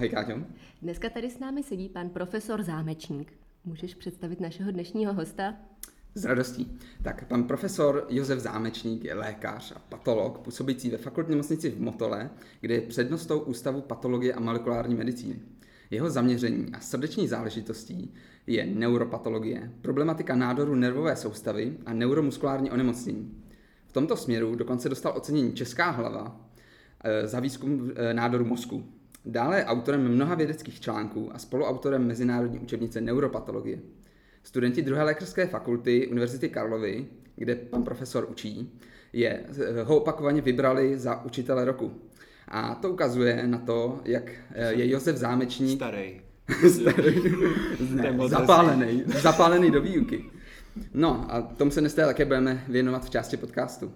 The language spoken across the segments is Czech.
Ahoj Káťo. Dneska tady s námi sedí pan profesor Zámečník. Můžeš představit našeho dnešního hosta? S radostí. Tak, pan profesor Josef Zámečník je lékař a patolog, působící ve fakultní nemocnici v Motole, kde je přednostou Ústavu patologie a molekulární medicíny. Jeho zaměření a srdeční záležitostí je neuropatologie, problematika nádoru nervové soustavy a neuromuskulární onemocnění. V tomto směru dokonce dostal ocenění Česká hlava eh, za výzkum eh, nádoru mozku. Dále je autorem mnoha vědeckých článků a spoluautorem Mezinárodní učebnice neuropatologie. Studenti druhé lékařské fakulty Univerzity Karlovy, kde pan profesor učí, je, eh, ho opakovaně vybrali za učitele roku. A to ukazuje na to, jak je Josef Zámečník... Starý. Starý. ne, zapálený, zapálený do výuky. No a tomu se dnes také budeme věnovat v části podcastu.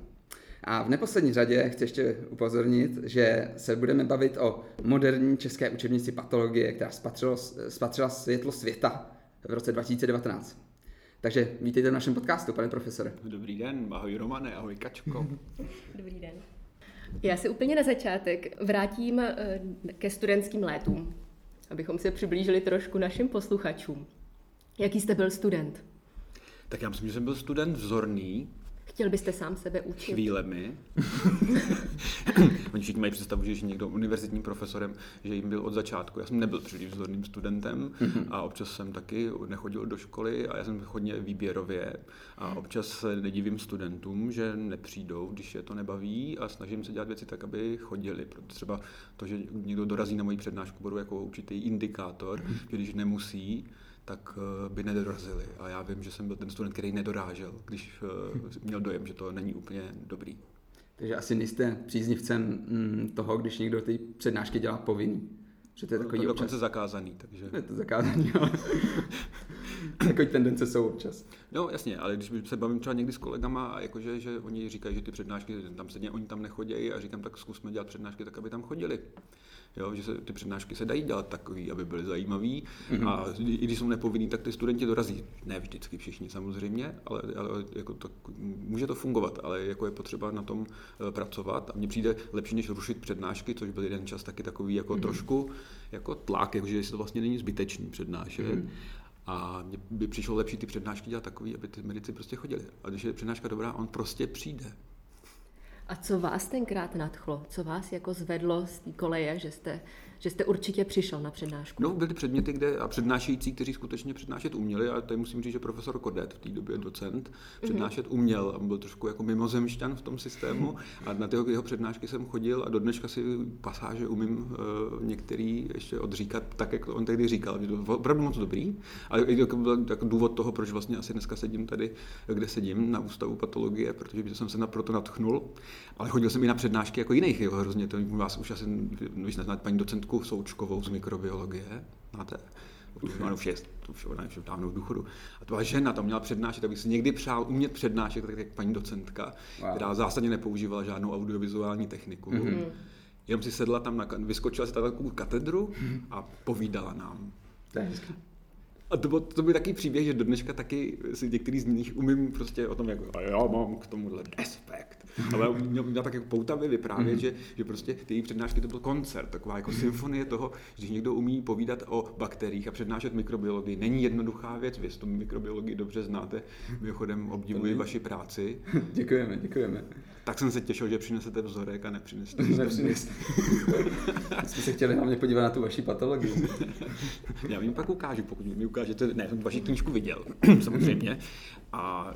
A v neposlední řadě chci ještě upozornit, že se budeme bavit o moderní české učebnici patologie, která spatřila, spatřila světlo světa v roce 2019. Takže vítejte v našem podcastu, pane profesore. Dobrý den, ahoj Romane, ahoj Kačko. Dobrý den. Já se úplně na začátek vrátím eh, ke studentským létům, abychom se přiblížili trošku našim posluchačům. Jaký jste byl student? Tak já myslím, že jsem byl student vzorný. Chtěl byste sám sebe učit? Chvílemi. Oni všichni mají představu, že je někdo univerzitním profesorem, že jim byl od začátku. Já jsem nebyl příliš vzorným studentem a občas jsem taky nechodil do školy a já jsem hodně výběrově a občas se nedivím studentům, že nepřijdou, když je to nebaví a snažím se dělat věci tak, aby chodili. Proto třeba to, že někdo dorazí na moji přednášku, budu jako určitý indikátor, že když nemusí, tak eh, by nedorazili. A já vím, že jsem byl ten student, který nedorážel, když eh, měl dojem, že to není úplně dobrý. Takže asi nejste příznivcem mm, toho, když někdo ty přednášky dělá povinný. Že to je takový to dokonce občas... zakázaný, takže... Je to zakázaný, ale takový tendence jsou občas. No jasně, ale když se bavím třeba někdy s kolegama a jakože, že oni říkají, že ty přednášky tam sedně, oni tam nechodí a říkám, tak zkusme dělat přednášky tak, aby tam chodili jo, že se, ty přednášky se dají dělat takový, aby byly zajímavý mm-hmm. a i když jsou nepovinný, tak ty studenti dorazí. Ne vždycky všichni samozřejmě, ale, ale jako to, může to fungovat, ale jako je potřeba na tom uh, pracovat a mně přijde lepší, než rušit přednášky, což byl jeden čas taky takový jako mm-hmm. trošku jako tlak, jakože to vlastně není zbytečný přednášet. Mm-hmm. A mně by přišlo lepší ty přednášky dělat takový, aby ty medici prostě chodili. A když je přednáška dobrá, on prostě přijde. A co vás tenkrát nadchlo? Co vás jako zvedlo z té koleje, že jste že jste určitě přišel na přednášku. No, byly předměty, kde a přednášející, kteří skutečně přednášet uměli, a tady musím říct, že profesor Kodet, v té době docent, přednášet uměl a byl trošku jako mimozemšťan v tom systému a na ty jeho přednášky jsem chodil a do dneška si pasáže umím uh, některý ještě odříkat tak, jak on tehdy říkal. Je to opravdu moc dobrý, ale jako byl jako důvod toho, proč vlastně asi dneska sedím tady, kde sedím, na ústavu patologie, protože jsem se na proto natchnul, ale chodil jsem i na přednášky jako jiných, jo, hrozně, to vás už asi, když neznáte paní docentku Zuzku Součkovou z mikrobiologie, máte? Ona už je, to už ona je dávno v důchodu. A to byla žena, tam měla přednášet, abych si někdy přál umět přednášet, tak jak paní docentka, wow. která zásadně nepoužívala žádnou audiovizuální techniku. Mm-hmm. Jenom si sedla tam, na, vyskočila si takovou katedru a povídala nám. To je. A to, to byl takový příběh, že do dneška taky si některý z nich umím prostě o tom, jako, a já mám k tomuhle respekt. Ale měl, měl tak jako poutavě vyprávět, mm-hmm. že, že prostě ty přednášky to byl koncert, taková jako symfonie toho, že když někdo umí povídat o bakteriích a přednášet mikrobiologii, není jednoduchá věc, vy tu mikrobiologii dobře znáte, mimochodem obdivuji vaši práci. děkujeme, děkujeme. Tak jsem se těšil, že přinesete vzorek a nepřinesete. Nepřinesete. jsme se chtěli hlavně podívat na tu vaši patologii. Já jim pak ukážu, pokud mi ukážete, ne, jsem vaši knížku viděl, samozřejmě, a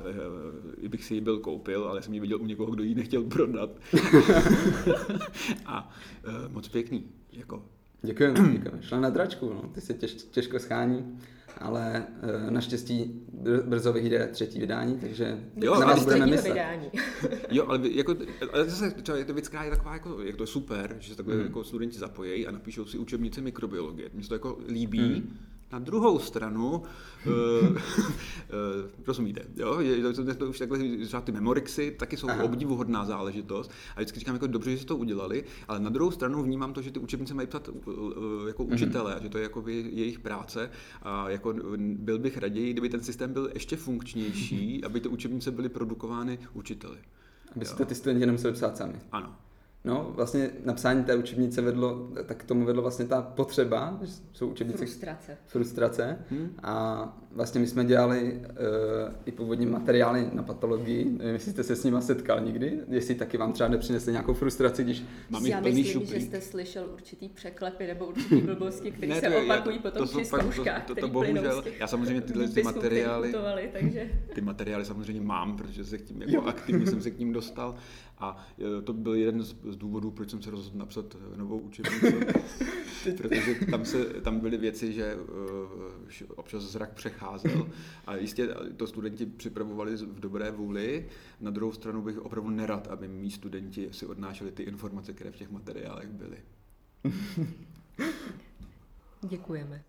e, bych si ji byl koupil, ale jsem ji viděl u někoho, kdo ji nechtěl prodat. a e, moc pěkný, jako. Děkujeme, děkujeme. Šla na dračku, no. ty se těž, těžko schání ale uh, naštěstí brzo vyjde třetí vydání, takže jo, na vás budeme myslet. Vydání. jo, ale, jako, ale zase třeba je to věc, která je taková, jako, jak to je super, že se takhle hmm. jako studenti zapojí a napíšou si učebnice mikrobiologie. Mně se to jako líbí, hmm. Na druhou stranu, uh, uh, rozumíte, jo, je, to, to už takhle, třeba ty memorixy taky jsou Aha. obdivuhodná záležitost a vždycky říkám, jako dobře, že si to udělali, ale na druhou stranu vnímám to, že ty učebnice mají psat uh, jako mm-hmm. učitelé, že to je jako jejich práce a jako byl bych raději, kdyby ten systém byl ještě funkčnější, aby ty učebnice byly produkovány učiteli. Aby si to ty studenti nemuseli psát sami. Ano. No, vlastně napsání té učebnice vedlo, tak k tomu vedlo vlastně ta potřeba, že jsou učebnice... Frustrace. Frustrace. Hmm. A vlastně my jsme dělali uh, i původně materiály na patologii, nevím, jestli jste se s nima setkal nikdy, jestli taky vám třeba nepřinesli nějakou frustraci, když mám Já myslím, šuplík. že jste slyšel určitý překlepy nebo určitý blbosti, které se opakují potom při zkouškách, to, to, to, to bohužel, já samozřejmě tyhle ty materiály, takže... ty materiály samozřejmě mám, protože se k tím jako aktivně jsem se k ním dostal a e, to byl jeden z, z důvodů, proč jsem se rozhodl napsat e, novou učebnici, protože tam, se, tam byly věci, že uh, občas zrak přecházel a jistě to studenti připravovali v dobré vůli. Na druhou stranu bych opravdu nerad, aby mý studenti si odnášeli ty informace, které v těch materiálech byly. Děkujeme.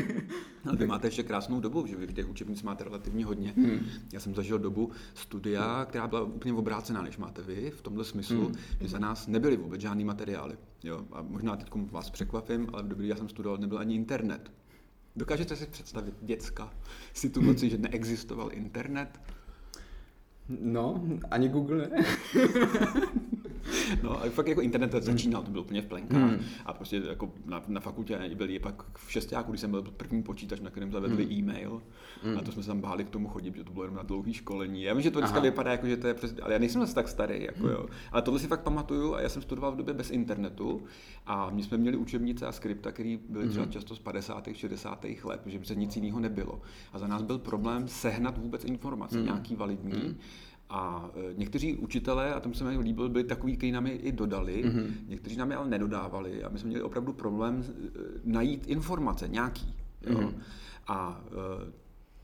Ale vy máte ještě krásnou dobu, že vy těch učebnic máte relativně hodně. Hmm. Já jsem zažil dobu studia, která byla úplně obrácená, než máte vy, v tomhle smyslu, hmm. že za nás nebyly vůbec žádný materiály. Jo? A možná teď vás překvapím, ale v době, já jsem studoval, nebyl ani internet. Dokážete si představit děcka situaci, že neexistoval internet? No, ani Google ne. No, a fakt jako internet začínal, to byl úplně v plenkách. Hmm. A prostě jako na, na fakultě byli pak v šestáku, když jsem byl první počítač, na kterém zavedli hmm. e-mail. Hmm. A to jsme se tam báli k tomu chodit, že to bylo jenom na dlouhý školení. Já vím, že to dneska Aha. vypadá jako, že to je přes, ale já nejsem zase tak starý, jako jo. Ale tohle si fakt pamatuju a já jsem studoval v době bez internetu a my jsme měli učebnice a skripta, které byly třeba hmm. často z 50. 60. let, protože se nic jiného nebylo. A za nás byl problém sehnat vůbec informace, hmm. nějaký validní. Hmm. A e, někteří učitelé, a tomu se mi líbil, byli takový, kteří nám je i dodali, mm-hmm. někteří nám je ale nedodávali a my jsme měli opravdu problém e, najít informace nějaký. Jo? Mm-hmm. A e,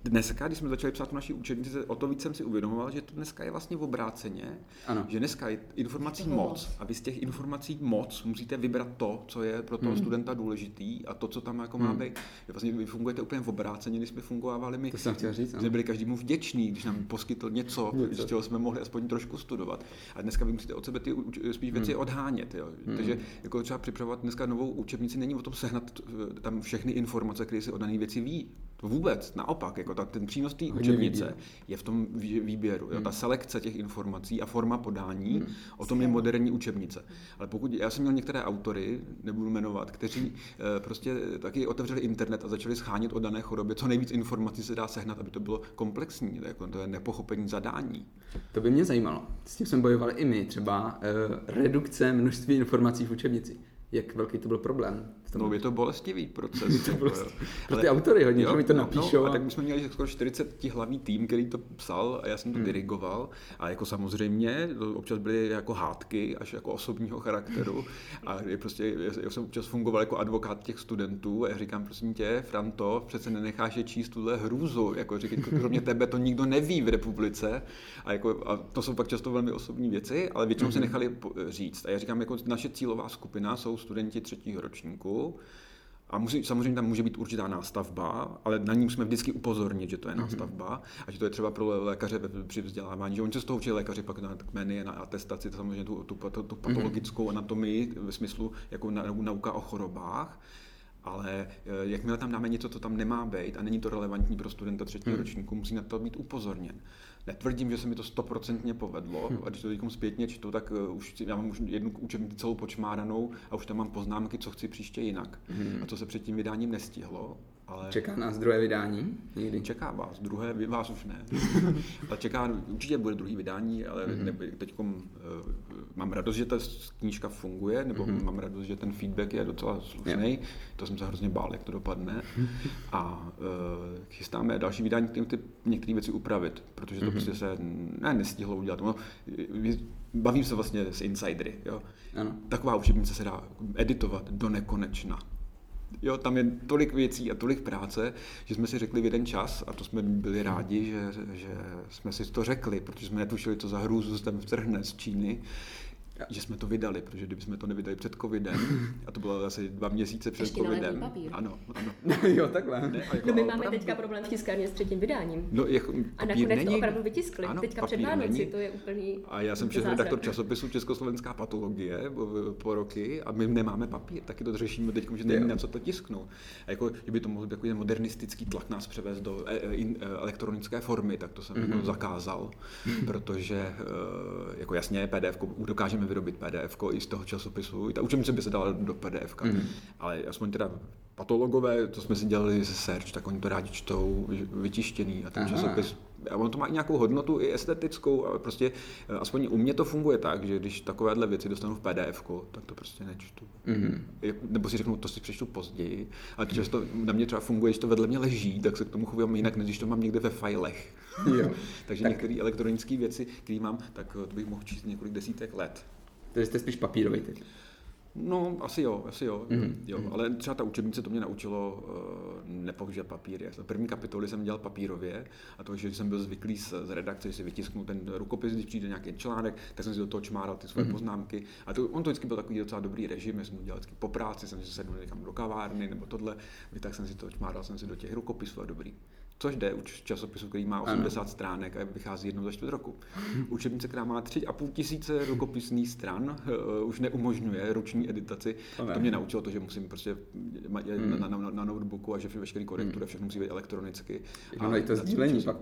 dneska, když jsme začali psát naší učebnici, o to víc jsem si uvědomoval, že to dneska je vlastně v obráceně, ano. že dneska je informací moc a vy z těch informací moc musíte vybrat to, co je pro toho hmm. studenta důležitý a to, co tam jako má hmm. být. Vlastně vy fungujete úplně v obráceně, když jsme fungovali my. To jsem chtěl říct. Jsme byli každému vděční, když nám poskytl něco, něco. z čeho jsme mohli aspoň trošku studovat. A dneska vy musíte od sebe ty spíš věci hmm. odhánět. Jo. Hmm. Takže jako třeba připravovat dneska novou učebnici není o tom sehnat eh, tam všechny informace, které si o dané věci ví. Vůbec, naopak, jako ta, ten přínos té učebnice je v tom výběru. Jo? Ta hmm. selekce těch informací a forma podání, hmm. o tom je moderní učebnice. Ale pokud, já jsem měl některé autory, nebudu jmenovat, kteří e, prostě taky otevřeli internet a začali schánět o dané chorobě, co nejvíc informací se dá sehnat, aby to bylo komplexní. To, jako, to je nepochopení zadání. To by mě zajímalo. S tím jsme bojovali i my, třeba e, redukce množství informací v učebnici jak velký to byl problém. No, je to bolestivý proces. to bolestivý. Pro ty autory hodně, jo, že mi to napíšou. No, a tak my jsme měli skoro 40 hlavní tým, který to psal a já jsem to hmm. dirigoval. A jako samozřejmě, občas byly jako hádky, až jako osobního charakteru. A je prostě, já jsem občas fungoval jako advokát těch studentů a já říkám, prosím tě, Franto, přece nenecháš je číst tuhle hrůzu. Jako říkat, kromě tebe to nikdo neví v republice. A, jako, a to jsou pak často velmi osobní věci, ale většinou se hmm. nechali říct. A já říkám, jako naše cílová skupina jsou studenti třetího ročníku a musí, samozřejmě tam může být určitá nástavba, ale na ní musíme vždycky upozornit, že to je mhm. nástavba a že to je třeba pro lékaře při vzdělávání, že oni se z toho učí lékaři pak na kmeny, na atestaci, to samozřejmě tu, tu, tu, tu mhm. patologickou anatomii ve smyslu jako nauka o chorobách, ale eh, jakmile tam dáme něco, co tam nemá být a není to relevantní pro studenta třetího hmm. ročníku, musí na to být upozorněn. Netvrdím, že se mi to stoprocentně povedlo, hmm. a když to teď zpětně čtu, tak uh, už já mám už jednu učebnici celou počmáranou a už tam mám poznámky, co chci příště jinak. Hmm. A co se před tím vydáním nestihlo. Ale... Čeká nás druhé vydání? Někdy? Čeká vás, druhé, vás už ne. ale čeká, určitě bude druhý vydání, ale mm-hmm. teď uh, mám radost, že ta knížka funguje, nebo mm-hmm. mám radost, že ten feedback je docela slušný. Yeah. To jsem se hrozně bál, jak to dopadne. a uh, chystáme další vydání, kterým ty některé věci upravit, protože to mm-hmm. prostě se ne, nestihlo udělat. No, bavím se vlastně s insidery. Jo? Ano. Taková učebnice se dá editovat do nekonečna. Jo, tam je tolik věcí a tolik práce, že jsme si řekli v jeden čas, a to jsme byli rádi, že, že jsme si to řekli, protože jsme netušili, co za hrůzu se tam vtrhne z Číny, že jsme to vydali, protože kdyby jsme to nevydali před covidem, a to bylo asi dva měsíce před Ještě covidem. papír. Ano, ano. jo, takhle. Ne, jako, no my máme teďka problém v tiskárně s třetím vydáním. No, jako, a nakonec není... to opravdu vytiskli. Ano, teďka před Vánoci, není. to je úplný A já jsem šéf redaktor časopisu Československá patologie po roky a my nemáme papír, taky to řešíme teď, že nevím, na co to tisknout. A jako, kdyby to mohl být jako modernistický tlak nás převést do e, e, e, elektronické formy, tak to jsem mm-hmm. jako zakázal, protože jako jasně PDF dokážeme vyrobit PDF i z toho časopisu. I ta učebnice by se dala do PDF, mm. ale aspoň teda patologové, to jsme si dělali ze search, tak oni to rádi čtou vytištěný a ten Aha. časopis a ono to má i nějakou hodnotu i estetickou, ale prostě eh, aspoň u mě to funguje tak, že když takovéhle věci dostanu v PDF, tak to prostě nečtu. Mm-hmm. Nebo si řeknu, to si přečtu později, ale to často na mě třeba funguje, když to vedle mě leží, tak se k tomu chovám jinak, než když to mám někde ve filech. Jo. Takže tak. některé elektronické věci, které mám, tak to bych mohl číst několik desítek let. Takže jste spíš papírový teď. No, asi jo, asi jo, mm-hmm. jo. Mhm. Ale třeba ta učebnice to mě naučilo uh, nepoužívat papír. Já první kapitoly jsem dělal papírově a to, že jsem byl zvyklý z, z redakce, že si vytisknu ten rukopis, když přijde nějaký článek, tak jsem si do toho čmáral ty svoje mm-hmm. poznámky. A to, on to vždycky byl takový docela dobrý režim, já jsem to dělal vždycky po práci, jsem si sedl někam do kavárny nebo tohle, tak jsem si to čmáral, jsem si do těch rukopisů a dobrý což jde u časopisu, který má 80 ano. stránek a vychází jednou za čtvrt roku. Učebnice, která má 3,5 tisíce rukopisných stran, uh, už neumožňuje ruční editaci. To, to mě naučilo to, že musím prostě hmm. na, na, na, na notebooku a že veškerý korektury hmm. všechno musí být elektronicky. No, a to sdílení pak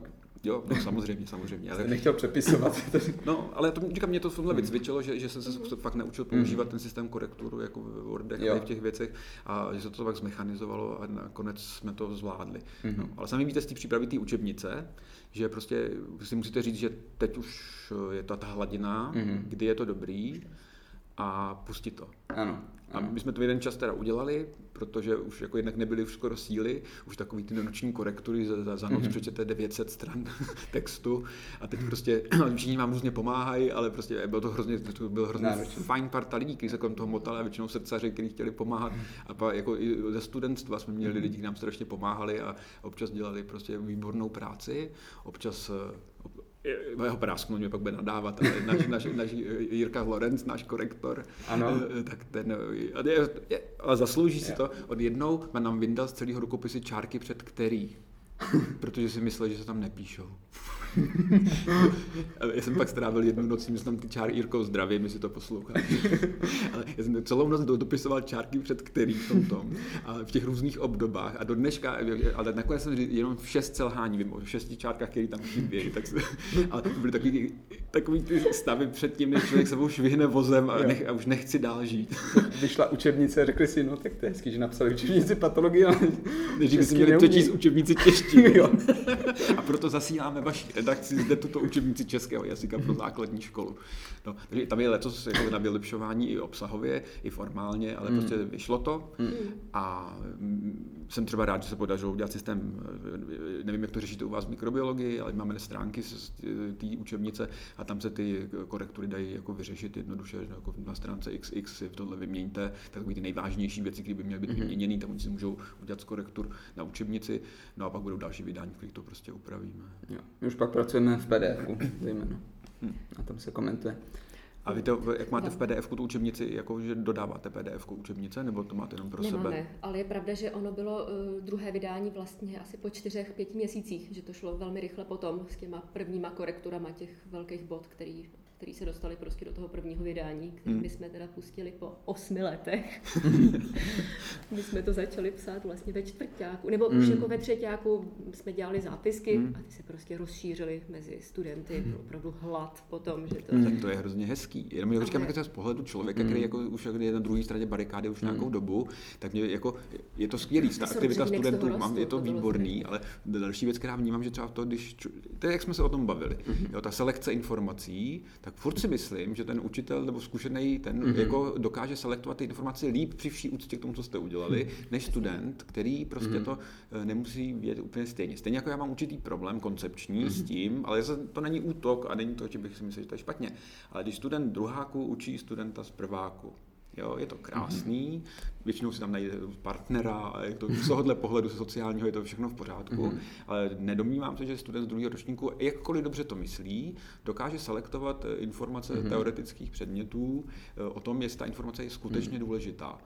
Jo, no, samozřejmě, samozřejmě. Ale... nechtěl přepisovat. no, ale to, říkám, mě to v tomhle vycvičilo, že, že jsem se fakt naučil používat mm. ten systém korekturu jako v Wordech a v těch věcech a že se to tak zmechanizovalo a nakonec jsme to zvládli. No, ale sami víte z té přípravy té učebnice, že prostě si musíte říct, že teď už je to ta hladina, kdy je to dobrý a pustit to. Ano. A my jsme to jeden čas teda udělali, protože už jako jednak nebyly už skoro síly, už takový ty noční korektury za, za noc mm-hmm. přečete 900 stran textu a teď prostě všichni vám různě pomáhají, ale prostě bylo to hrozně, to byl hrozně Náročný. fajn parta lidí, kteří se kolem toho motali a většinou srdcaři, kteří chtěli pomáhat a pak jako i ze studentstva jsme měli mm-hmm. lidi, kteří nám strašně pomáhali a občas dělali prostě výbornou práci, občas jeho prásknu mě pak bude nadávat, ale náš, náš, náš Jirka Lorenz, náš korektor, ano. Eh, tak ten, je, ale zaslouží si to, od jednou nám vyndal z celého rukopisy čárky před který, protože si myslel, že se tam nepíšou. já jsem pak strávil jednu noc, myslím tam ty čáry Jirkou zdravím, jestli to posloucháš. Ale já jsem celou noc dopisoval čárky před který v tom tom, a v těch různých obdobách a do dneška, ale nakonec jsem jenom v šest selhání, vím o šesti čárkách, které tam chybějí, tak se, ale to byly takový, takový ty stavy před tím, než člověk se už vyhne vozem a, nech, a už nechci dál žít. Vyšla učebnice a řekli si, no tak to je hezký, že napsali učebnici patologie, ale Než bychom měli přečíst učebnici češtiny. a proto zasíláme vaši redakci zde tuto učebnici českého jazyka pro základní školu. No, takže tam je letos jako na vylepšování i obsahově, i formálně, ale mm. prostě vyšlo to mm. a jsem třeba rád, že se podařilo udělat systém, nevím, jak to řešíte u vás v mikrobiologii, ale máme stránky z té učebnice a tam se ty korektury dají jako vyřešit jednoduše, že jako na stránce XX si tohle vyměníte, takové ty nejvážnější věci, které by měly být mm-hmm. vyměněny, tam oni si můžou udělat z korektur na učebnici, no a pak budou další vydání, v kterých to prostě upravíme. Jo. My už pak pracujeme v PDF, zejména. Hmm. A tam se komentuje. A vy to, jak máte v PDF tu učebnici, jako že dodáváte PDF učebnice, nebo to máte jenom pro Nemáme, sebe? Ne, ale je pravda, že ono bylo uh, druhé vydání vlastně asi po čtyřech, pěti měsících, že to šlo velmi rychle potom s těma prvníma korekturama těch velkých bod, který který se dostali prostě do toho prvního vydání, který hmm. my jsme teda pustili po osmi letech. my jsme to začali psát vlastně ve čtvrtáku, nebo hmm. už jako ve třetíku jsme dělali zápisky hmm. a ty se prostě rozšířily mezi studenty. Hmm. Byl opravdu hlad potom, že to... Hmm. Tak to je hrozně hezký. Jenom já říkám, jako z pohledu člověka, hmm. který jako už je na druhé straně barikády už hmm. nějakou dobu, tak mě jako, je to skvělý. Ta aktivita studentů, mám, je to, to výborný, ale další věc, která vnímám, že třeba to, když, to je, jak jsme se o tom bavili, hmm. jo, ta selekce informací, tak furt si myslím, že ten učitel nebo zkušený ten mm-hmm. jako dokáže selektovat ty informace líp při vší úctě k tomu, co jste udělali, mm-hmm. než student, který prostě mm-hmm. to eh, nemusí vědět úplně stejně. Stejně jako já mám určitý problém koncepční mm-hmm. s tím, ale to není útok a není to, že bych si myslel, že to je špatně. Ale když student druháku učí studenta z prváku, Jo, je to krásný, většinou si tam najde partnera a je to z tohohle pohledu sociálního je to všechno v pořádku, mm-hmm. ale nedomnívám se, že student z druhého ročníku, jakkoliv dobře to myslí, dokáže selektovat eh, informace mm-hmm. teoretických předmětů eh, o tom, jestli ta informace je skutečně mm-hmm. důležitá.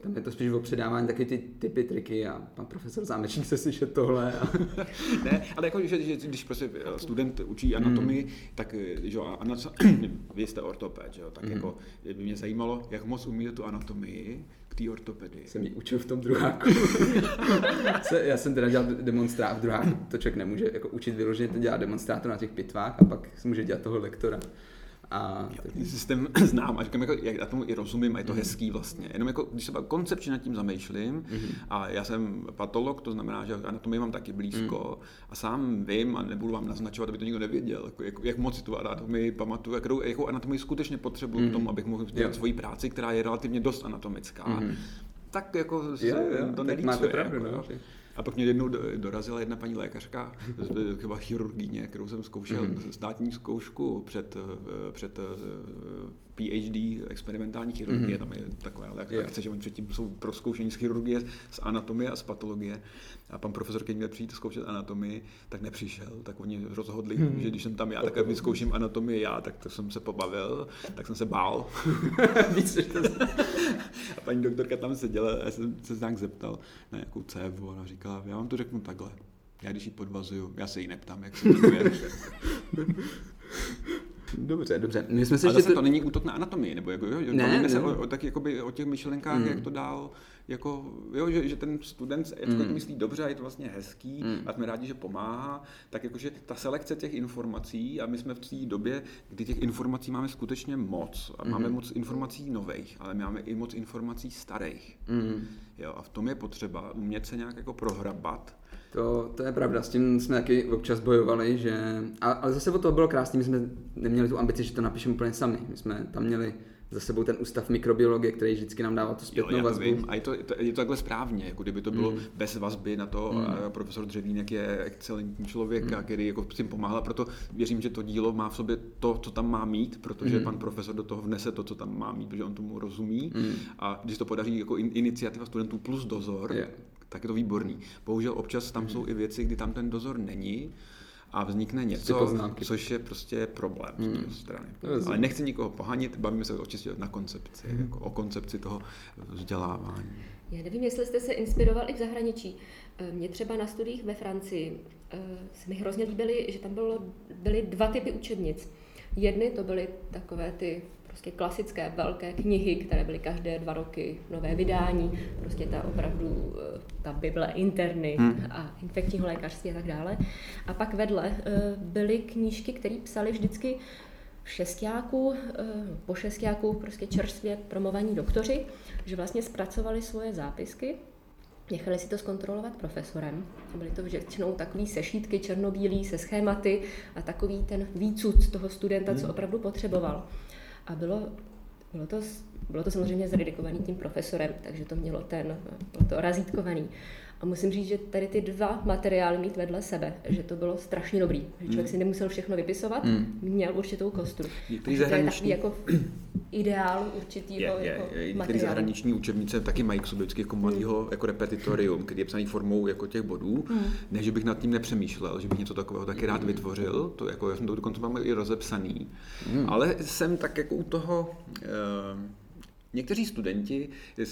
Tam je to spíš o předávání taky ty typy, triky a pan profesor Zámečník se slyšet tohle. A... ne, ale jako, že, že, když prostě eh, student učí anatomii, mm. tak že, anato... vy jste ortoped, že jo, tak mm. jako by mě zajímalo, jak moc umíte tu anatomii k té ortopedii. Jsem ji učil v tom druháku. Já jsem teda dělal demonstrát v druháku, to člověk nemůže jako učit vyloženě, to dělat demonstrátor na těch pitvách a pak může dělat toho lektora A tak... Systém znám a říkám, jako, já tomu i rozumím a je to mm. hezký vlastně. Jenom jako, když se koncepčně nad tím zamýšlím mm. a já jsem patolog, to znamená, že anatomii mám taky blízko mm. a sám vím a nebudu vám naznačovat, aby to nikdo nevěděl, jako, jak, jak moc si tu anatomii pamatuju, jakou, jakou anatomii skutečně potřebuji mm. k tomu, abych mohl dělat svoji práci, která je relativně dost anatomická. Mm. Tak jako jo, jo, to nelícuje. Máte pravdu, jako, no. A pak mě jednou dorazila jedna paní lékařka, chyba chirurgíně, kterou jsem zkoušel mm. státní zkoušku před, eh, před eh, PhD experimentální chirurgie, mm-hmm. tam je taková lekce, že oni předtím jsou pro zkoušení z chirurgie, z anatomie a z patologie. A pan profesor, když měl přijít zkoušet anatomii, tak nepřišel. Tak oni rozhodli, mm-hmm. že když jsem tam já, tak vyzkouším anatomii já, tak to jsem se pobavil, tak jsem se bál. a paní doktorka tam seděla, já jsem se nějak zeptal na nějakou cévu, ona říkala, já vám to řeknu takhle. Já když ji podvazuju, já se jí neptám, jak se jmenuje. Dobře, dobře. My jsme se Ale zase to... to není útok na anatomii, nebo jako, jo, ne, ne. se o, o, tak jakoby, o těch myšlenkách, mm. jak to dál, jako, jo, že, že ten student mm. to myslí dobře a je to vlastně hezký mm. a jsme rádi, že pomáhá, tak jakože ta selekce těch informací a my jsme v té době, kdy těch informací máme skutečně moc a mm. máme moc informací nových, ale máme i moc informací starých. Mm. Jo, a v tom je potřeba umět se nějak jako prohrabat to, to je pravda, s tím jsme taky občas bojovali, že... A, ale zase o to bylo krásné, my jsme neměli tu ambici, že to napíšeme úplně sami. My jsme tam měli za sebou ten ústav mikrobiologie, který vždycky nám dává tu zpětnou jo, vazbu. Vím. A je to, to, je to takhle správně, jako kdyby to bylo mm. bez vazby na to, mm. a profesor Dřevínek je excelentní člověk, mm. který jako s tím pomáhal, proto věřím, že to dílo má v sobě to, co tam má mít, protože mm. pan profesor do toho vnese to, co tam má mít, protože on tomu rozumí. Mm. A když to podaří jako in, iniciativa studentů plus dozor, yeah tak je to výborný. Bohužel občas tam jsou i věci, kdy tam ten dozor není a vznikne něco, což je prostě problém z hmm. strany. Ale nechci nikoho pohanit, bavíme se očistě na koncepci, hmm. jako o koncepci toho vzdělávání. Já nevím, jestli jste se inspiroval i v zahraničí. Eh, Mě třeba na studiích ve Francii eh, se mi hrozně líbily, že tam bylo, byly dva typy učebnic. Jedny to byly takové ty prostě klasické velké knihy, které byly každé dva roky nové vydání, prostě ta opravdu eh, ta Bible interny hmm. a infekčního lékařství a tak dále. A pak vedle eh, byly knížky, které psali vždycky šestiáků, eh, po šestiáků prostě čerstvě promovaní doktoři, že vlastně zpracovali svoje zápisky Nechali si to zkontrolovat profesorem. Byly to většinou takové sešítky černobílý se schématy a takový ten výcud toho studenta, co hmm. opravdu potřeboval. A bylo, bylo, to, bylo to samozřejmě zredikovaný tím profesorem, takže to mělo ten, bylo to razítkovaný. A musím říct, že tady ty dva materiály mít vedle sebe, že to bylo strašně dobrý. Že člověk mm. si nemusel všechno vypisovat, mm. měl určitou kostru. Některý zahraniční... jako ideál určitýho je, je, jako je, Některé zahraniční učebnice taky mají k sobě vždycky jako malýho mm. jako repetitorium, který je psaný formou jako těch bodů. Mm. Ne, že bych nad tím nepřemýšlel, že bych něco takového taky rád vytvořil. To jako, já jsem to dokonce mám i rozepsaný. Mm. Ale jsem tak jako u toho... Uh, Někteří studenti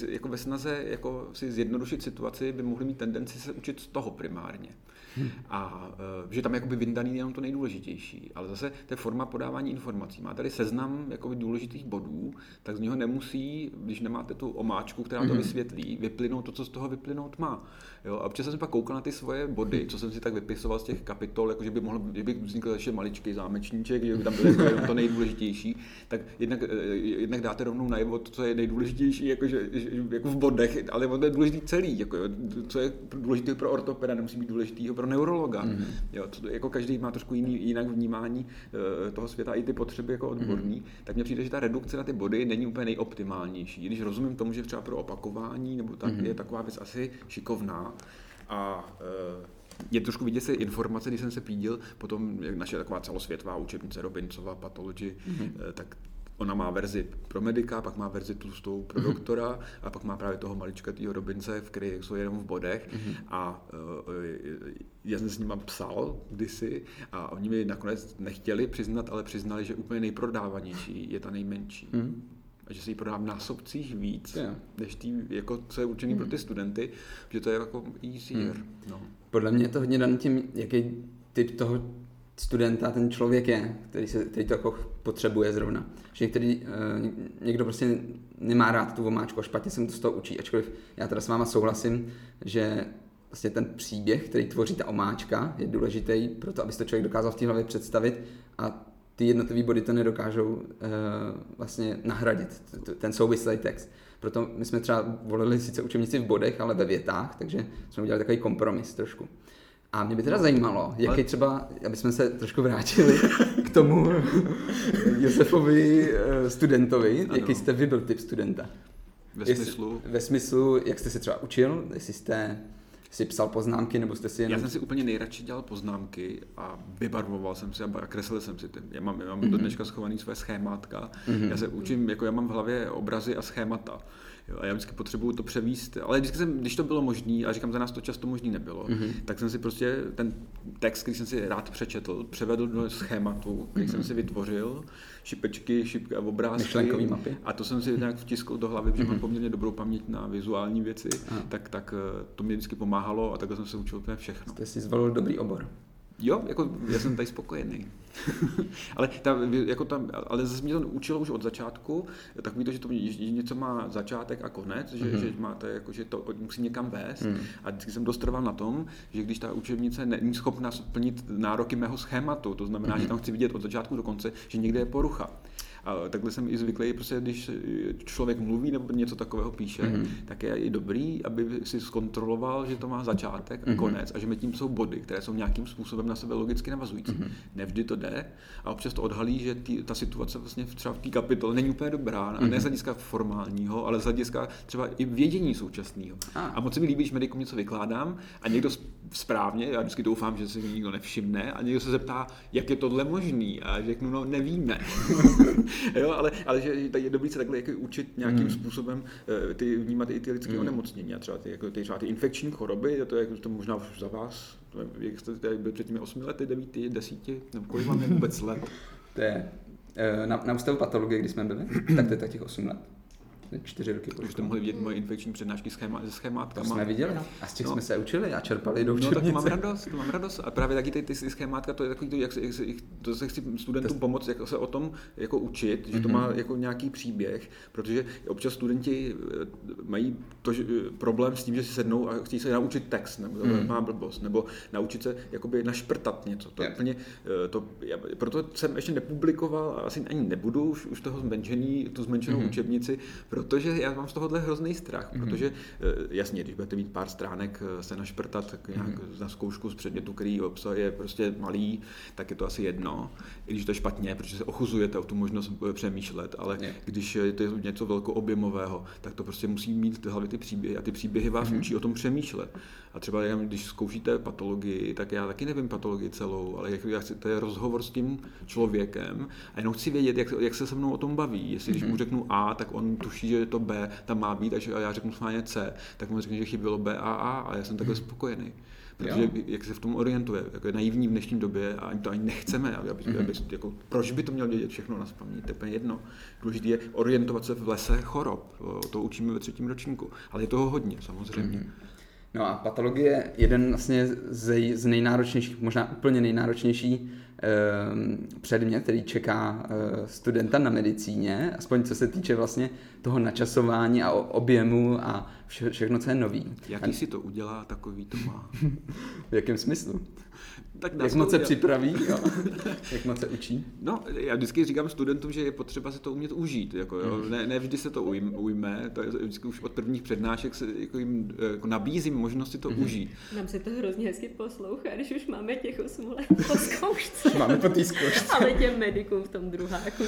jako ve snaze jako si zjednodušit situaci by mohli mít tendenci se učit z toho primárně. Hmm. A e, že tam je jakoby vyndaný jenom to nejdůležitější. Ale zase to forma podávání informací. Má tady seznam jakoby důležitých bodů, tak z něho nemusí, když nemáte tu omáčku, která to hmm. vysvětlí, vyplynout to, co z toho vyplynout má. Jo, a občas jsem pak koukal na ty svoje body, co jsem si tak vypisoval z těch kapitol, jako že by mohl, že by vznikl ještě maličký zámečníček, že by tam bylo jako to nejdůležitější, tak jednak, e, jednak dáte rovnou najevo to, co je nejdůležitější, jako, že, jako v bodech, ale to je důležitý celý, jako, co je důležité pro ortopeda, nemusí být důležitý pro neurologa. Mm-hmm. Jo, to, jako každý má trošku jiný, jinak vnímání uh, toho světa i ty potřeby jako odborný, mm-hmm. tak mně přijde, že ta redukce na ty body není úplně nejoptimálnější. Když rozumím tomu, že třeba pro opakování nebo tak mm-hmm. je taková věc asi šikovná, a uh, je trošku vidět se informace, když jsem se pídil, potom naše taková celosvětová učebnice Robincova Pathology, mm-hmm. tak Ona má verzi pro medika, pak má verzi tlustou pro mm-hmm. doktora a pak má právě toho maličkatýho Robince, v který jsou jenom v bodech. Mm-hmm. A uh, já jsem s ním psal kdysi a oni mi nakonec nechtěli přiznat, ale přiznali, že úplně nejprodávanější je ta nejmenší. Mm-hmm. A že se jí prodá v násobcích víc, yeah. než tý, jako, co je určený mm-hmm. pro ty studenty, že to je jako easier. Mm. No. Podle mě je to hodně daný tím, jaký typ toho studenta ten člověk je, který, se, který to jako potřebuje zrovna. Že některý, uh, někdo prostě nemá rád tu omáčku a špatně se mu to z toho učí. Ačkoliv já teda s váma souhlasím, že vlastně ten příběh, který tvoří ta omáčka, je důležitý pro to, aby to člověk dokázal v té hlavě představit a ty jednotlivé body to nedokážou uh, vlastně nahradit, ten souvislý text. Proto my jsme třeba volili sice učebnici v bodech, ale ve větách, takže jsme udělali takový kompromis trošku. A mě by teda zajímalo, jaký třeba, aby jsme se trošku vrátili k tomu Josefovi eh, studentovi, ano. jaký jste vy byl typ studenta? Ve smyslu? ve smyslu, jak jste se třeba učil, jestli jste si psal poznámky, nebo jste si jenom... Já jsem si úplně nejradši dělal poznámky a vybarvoval jsem si a kreslil jsem si ty. Já mám, já mám mm-hmm. do dneška schovaný své schémátka. Mm-hmm. Já se učím, jako já mám v hlavě obrazy a schémata. Jo, a já vždycky potřebuju to převíst, ale vždycky jsem, když to bylo možné, a říkám, za nás to často možný nebylo, mm-hmm. tak jsem si prostě ten text, který jsem si rád přečetl, převedl do schématu, který mm-hmm. jsem si vytvořil, šipečky, šipky a obrázky. mapy. A to jsem si nějak vtiskl do hlavy, že mm-hmm. mám poměrně dobrou paměť na vizuální věci, tak, tak eh, to mě vždycky pomáhalo a takhle jsem se učil úplně všechno. Jste si zvolil dobrý obor. Jo, jako já jsem tady spokojený. ale, ta, jako tam, ale zase mě to učilo už od začátku, takový to, že to že něco má začátek a konec, že, mm-hmm. že máte, jako, že to musí někam vést. Mm. A vždycky jsem dost trval na tom, že když ta učebnice není schopna splnit nároky mého schématu, to znamená, mm-hmm. že tam chci vidět od začátku do konce, že někde je porucha. A takhle jsem i zvyklý, prostě když člověk mluví nebo něco takového píše, mm-hmm. tak je i dobrý, aby si zkontroloval, že to má začátek a mm-hmm. konec a že mezi tím jsou body, které jsou nějakým způsobem na sebe logicky navazující. Mm-hmm. Nevždy to jde a občas to odhalí, že tý, ta situace vlastně třeba v té kapitole není úplně dobrá, mm-hmm. a ne mhm. z hlediska formálního, ale z hlediska třeba i vědění současného. Ah. A moc se mi líbí, když medikum něco vykládám a někdo správně, já vždycky doufám, že si nikdo nevšimne a někdo se zeptá, jak je tohle možný a řeknu, no nevíme. jo, ale, ale že je dobrý se takhle jako učit nějakým hmm. způsobem eh, ty, vnímat i ty lidské hmm. onemocnění a třeba ty, jako ty, třeba ty infekční choroby, to je to možná už za vás, jak jste tady byli před těmi osmi lety, devíti, desíti, nebo kolik vám je vůbec let? To je eh, na, na ústavu patologie, kdy jsme byli, tak to je těch 8 let čtyři roky. Už jste mohli vidět moje infekční přednášky schéma, se schémátkama. To jsme viděli a z těch no. jsme se učili a čerpali do učebnice. No tak to mám radost, to mám radost. A právě taky ty, ty schémátka, to je takový, to, jak se, jak se, to se chci studentům to... pomoct, jak se o tom jako učit, že to má mhm. jako nějaký příběh, protože občas studenti eh, mají to, že, eh, problém s tím, že si sednou a chtějí se naučit text, nebo mm. má blbost, nebo naučit se jakoby našprtat něco. To je úplně, eh, to, já, proto jsem ještě nepublikoval a asi ani nebudu už, už toho zmenšený, tu zmenšenou mm. učebnici, protože já mám z tohohle hrozný strach, mm-hmm. protože eh, jasně, když budete mít pár stránek eh, se našprtat tak nějak mm-hmm. na zkoušku z předmětu, který obsah je prostě malý, tak je to asi jedno, i když to je špatně, protože se ochuzujete o tu možnost eh, přemýšlet, ale yeah. když je to něco velkoobjemového, tak to prostě musí mít ty hlavy ty příběhy a ty příběhy vás mm-hmm. učí o tom přemýšlet. A třeba když zkoušíte patologii, tak já taky nevím patologii celou, ale jak, jak, to je rozhovor s tím člověkem a jenom chci vědět, jak, jak se se mnou o tom baví. Jestli mm-hmm. když mu mhm. řeknu A, tak on tuší, že to B tam má být a já řeknu schválně C, tak mu řekne, že chybělo B a A a já jsem takhle mhm. spokojený. Protože jo. jak se v tom orientuje, jako je naivní v dnešní době a ani to ani nechceme, aby, aby, mm-hmm. jako, proč by to měl vědět všechno na spaměť, to je úplně jedno. Důležité je orientovat se v lese chorob, to učíme ve třetím ročníku, ale je toho hodně samozřejmě. Mm-hmm. No a patologie je jeden vlastně z, z nejnáročnějších, možná úplně nejnáročnější předmět, který čeká eh, studenta na medicíně, aspoň co se týče vlastně toho načasování a objemu a vše, všechno, co je nový. Jaký si to udělá, takový to má. v jakém smyslu? Tak Jak moc se připraví, jo? jak moc se učí? No, já vždycky říkám studentům, že je potřeba se to umět užít. Jako, jo? Hmm. Ne, ne, vždy se to ujme, to je vždycky už od prvních přednášek se jako jim jako nabízím možnosti to mm-hmm. užít. Nám se to hrozně hezky poslouchá, když už máme těch 8 let po zkoušce. máme po té zkoušce. ale těm medikům v tom druháku.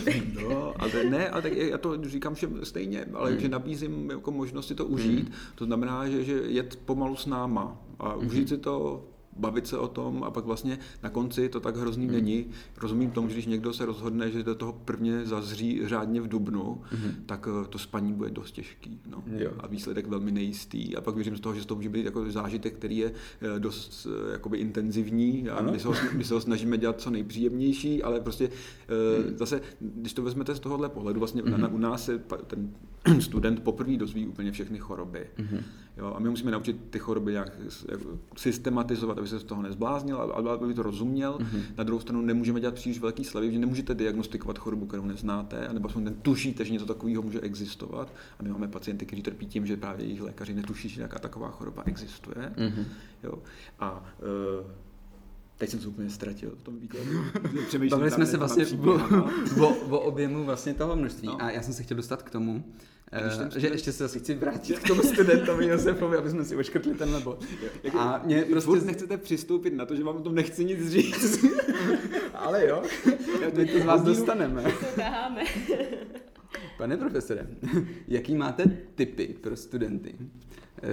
no, ale ne, ale tak já to říkám všem stejně, ale mm. že nabízím jako možnosti to užít, mm. to znamená, že, že jet pomalu s náma a mm. užít si to bavit se o tom a pak vlastně na konci to tak hrozný mm. není. Rozumím tomu, že když někdo se rozhodne, že do toho prvně zazří řádně v Dubnu, mm. tak eh, to spaní bude dost těžký. No. A výsledek velmi nejistý. A pak věřím z toho, že to může být jako zážitek, který je eh, dost eh, jakoby intenzivní a my se, ho, my se ho snažíme dělat co nejpříjemnější, ale prostě mm. zase, když to vezmete z tohohle pohledu, vlastně mm. na, u nás se ten student poprvé dozví úplně všechny choroby. Mm. Jo, a my musíme naučit ty choroby nějak systematizovat, aby se z toho nezbláznil, aby to rozuměl. Mm-hmm. Na druhou stranu nemůžeme dělat příliš velký slevy, že nemůžete diagnostikovat chorobu, kterou neznáte, anebo aspoň ten tušíte, že něco takového může existovat. A my máme pacienty, kteří trpí tím, že právě jejich lékaři netuší, že nějaká taková choroba existuje. Mm-hmm. Jo. A uh, Teď jsem se úplně ztratil v tom výkladu. Bavili jsme se vlastně o, o, o objemu vlastně toho množství no. a já jsem se chtěl dostat k tomu, Uh, že ještě se zase chci vrátit k tomu studentovi Josefovi, aby jsme si oškrtli tenhle bod. Jako, a mě prostě... Nechcete přistoupit na to, že vám o tom nechci nic říct. Ale jo, my to z vás dostaneme. To dáme. Pane profesore, jaký máte typy pro studenty,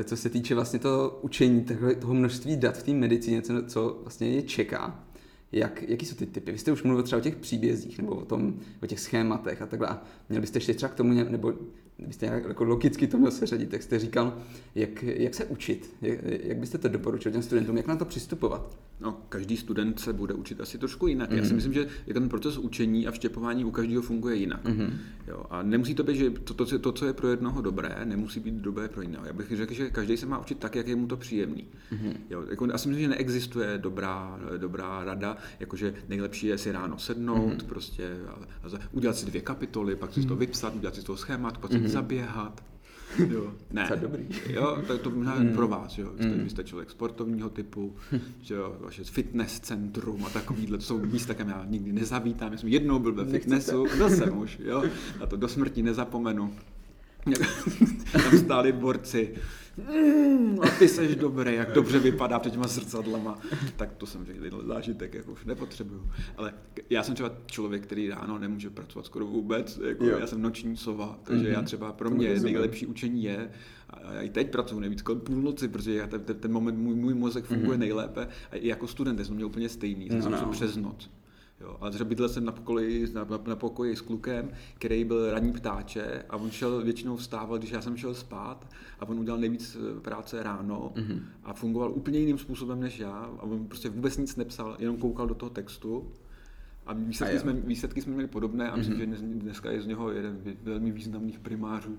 co se týče vlastně toho učení, toho množství dat v té medicíně, co, co vlastně je čeká? Jak, jaký jsou ty typy? Vy jste už mluvil třeba o těch příbězích nebo o, tom, o těch schématech a takhle. Měl byste ještě třeba k tomu, nebo byste jako logicky to měl seřadit, tak jste říkal, jak, jak se učit, jak, jak byste to doporučil těm studentům, jak na to přistupovat? No, každý student se bude učit asi trošku jinak. Mm-hmm. Já si mhm. myslím, že ten proces učení a vštěpování u každého funguje jinak. Mm-hmm. Jo, a nemusí to být, že to, to, to, co je pro jednoho dobré, nemusí být dobré pro jiného. Já bych řekl, že každý se má učit tak, jak je mu to příjemný. Mm-hmm. Jo, jako, já si myslím, že neexistuje dobrá, dobrá rada, jakože nejlepší je si ráno sednout, mm-hmm. prostě a, a udělat si dvě kapitoly, pak si mm-hmm. to vypsat, udělat si z toho schémat, pak si mm-hmm. zaběhat. Jo, ne. To dobrý. Jo, to, to možná mm. pro vás, jo. Jste, mm. jste člověk sportovního typu, že jo, vaše fitness centrum a takovýhle, to jsou místa, kam já nikdy nezavítám. Já jsem jednou byl ve fitnessu, byl jsem už, jo, a to do smrti nezapomenu. Tam stáli borci, mm, a ty seš dobrý, jak dobře vypadá před těma zrcadlama, tak to jsem řekl, zážitek jako už nepotřebuju. Ale já jsem třeba člověk, který ráno nemůže pracovat skoro vůbec, jako já jsem noční sova, takže mm-hmm. já mhm. třeba pro mě nejlepší učení je, a já i teď pracuji nejvíc kolem půlnoci, protože já ten, ten moment můj, můj mozek funguje mm-hmm. nejlépe a i jako student jsem měl úplně stejný, jsem no, no. přes noc. Jo, ale třeba bydlel jsem na pokoji, na, na, na pokoji s klukem, který byl ranní ptáče a on šel většinou vstával, když já jsem šel spát a on udělal nejvíc eh, práce ráno mm-hmm. a fungoval úplně jiným způsobem než já a on prostě vůbec nic nepsal, jenom koukal do toho textu a výsledky, a jsme, výsledky jsme měli podobné a myslím, mm-hmm. že dneska je z něho jeden velmi významných primářů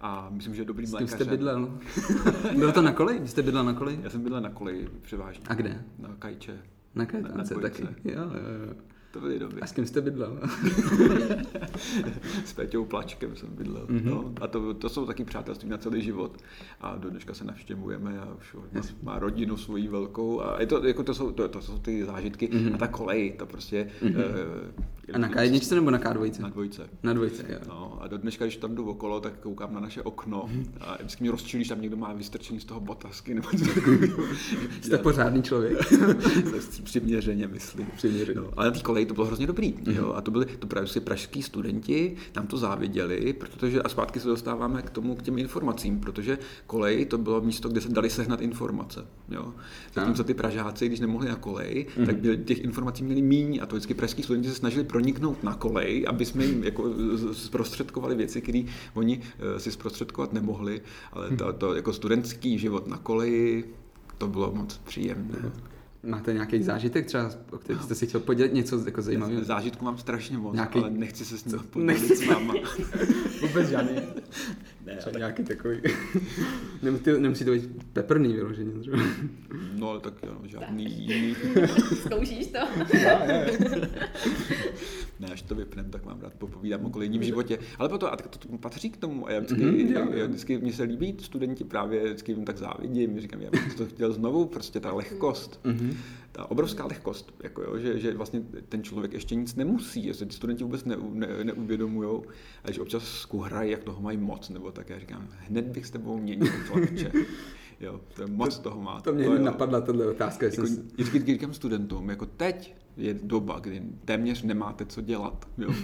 a myslím, že je dobrý mlékař. jste bydlel? Bylo to na koleji? Vy jste bydlel na koleji? Já jsem bydlel na koleji převážně. A kde? Na Kajče. Na Kajtance taky, jo, jo, jo. To byly doby. A s kým jste bydlel? s Péťou Plačkem jsem bydlel. Mm-hmm. No. A to, to jsou taky přátelství na celý život. A do dneška se navštěvujeme a už yes. má rodinu svoji velkou. A je to, jako to, jsou, to, to jsou ty zážitky. Mm-hmm. A ta kolej, to prostě... Mm-hmm. Uh, a na K1 nebo na K2? Na dvojce. Na dvojce, jo. No, a do dneška, když tam jdu okolo, tak koukám na naše okno a vždycky mě rozčilíš, tam někdo má vystrčený z toho botasky nebo něco takového. Jste pořádný člověk. Přiměřeně, myslím. Přiměřeně. No, ale na té koleji to bylo hrozně dobrý. Mm-hmm. Jo? A to byli to právě si pražský studenti, tam to záviděli, protože a zpátky se dostáváme k tomu, k těm informacím, protože kolej to bylo místo, kde se dali sehnat informace. Jo? Zatímco ty Pražáci, když nemohli na kolej, mm-hmm. tak byli, těch informací měli míň a to vždycky pražský studenti se snažili proniknout na kolej, aby jsme jim jako zprostředkovali věci, které oni eh, si zprostředkovat nemohli, ale to, to jako studentský život na koleji, to bylo moc příjemné. Máte nějaký zážitek třeba, o který jste si chtěl podělit něco jako zajímavého? Zážitku mám strašně moc, nějaký... ale nechci se s tím podělit s váma. Vůbec žádný. Ne, tak... nějaký takový. nemusí, nemusí to být peprný vyloženě třeba. No, tak jo, žádný jiný. Zkoušíš to? ne, až to vypnem, tak mám rád popovídám o kolejním životě. Ale proto, a to, to patří k tomu. A já vždycky, mm-hmm, já, já, vždycky mně se líbí studenti právě, vždycky jim tak závidím, říkám, já bych to chtěl znovu, prostě ta lehkost. Mm-hmm ta obrovská lehkost, jako jo, že, že vlastně ten člověk ještě nic nemusí, že ty studenti vůbec ne, ne, neuvědomují, a že občas skuhrají, jak toho mají moc, nebo tak já říkám, hned bych s tebou měnil chlapče. Jo, to je moc to, toho má. To mě to, napadla tato otázka. Jako, jsem... Vždycky říkám studentům, jako teď je doba, kdy téměř nemáte co dělat. Jo.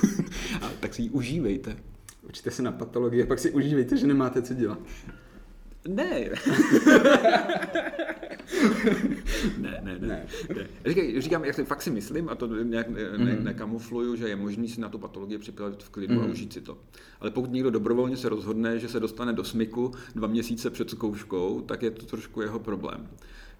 a tak si ji užívejte. Učíte se na patologii a pak si užívejte, že nemáte co dělat. Ne. ne, ne, ne. ne. Říkám, říkám, jak fakt si myslím, a to nějak ne, ne, mhm. nekamufluju, že je možný si na tu patologii připravit v klidu mm. a mhm. užít si to. Ale pokud někdo dobrovolně se rozhodne, že se dostane do smyku dva měsíce před zkouškou, tak je to trošku jeho problém.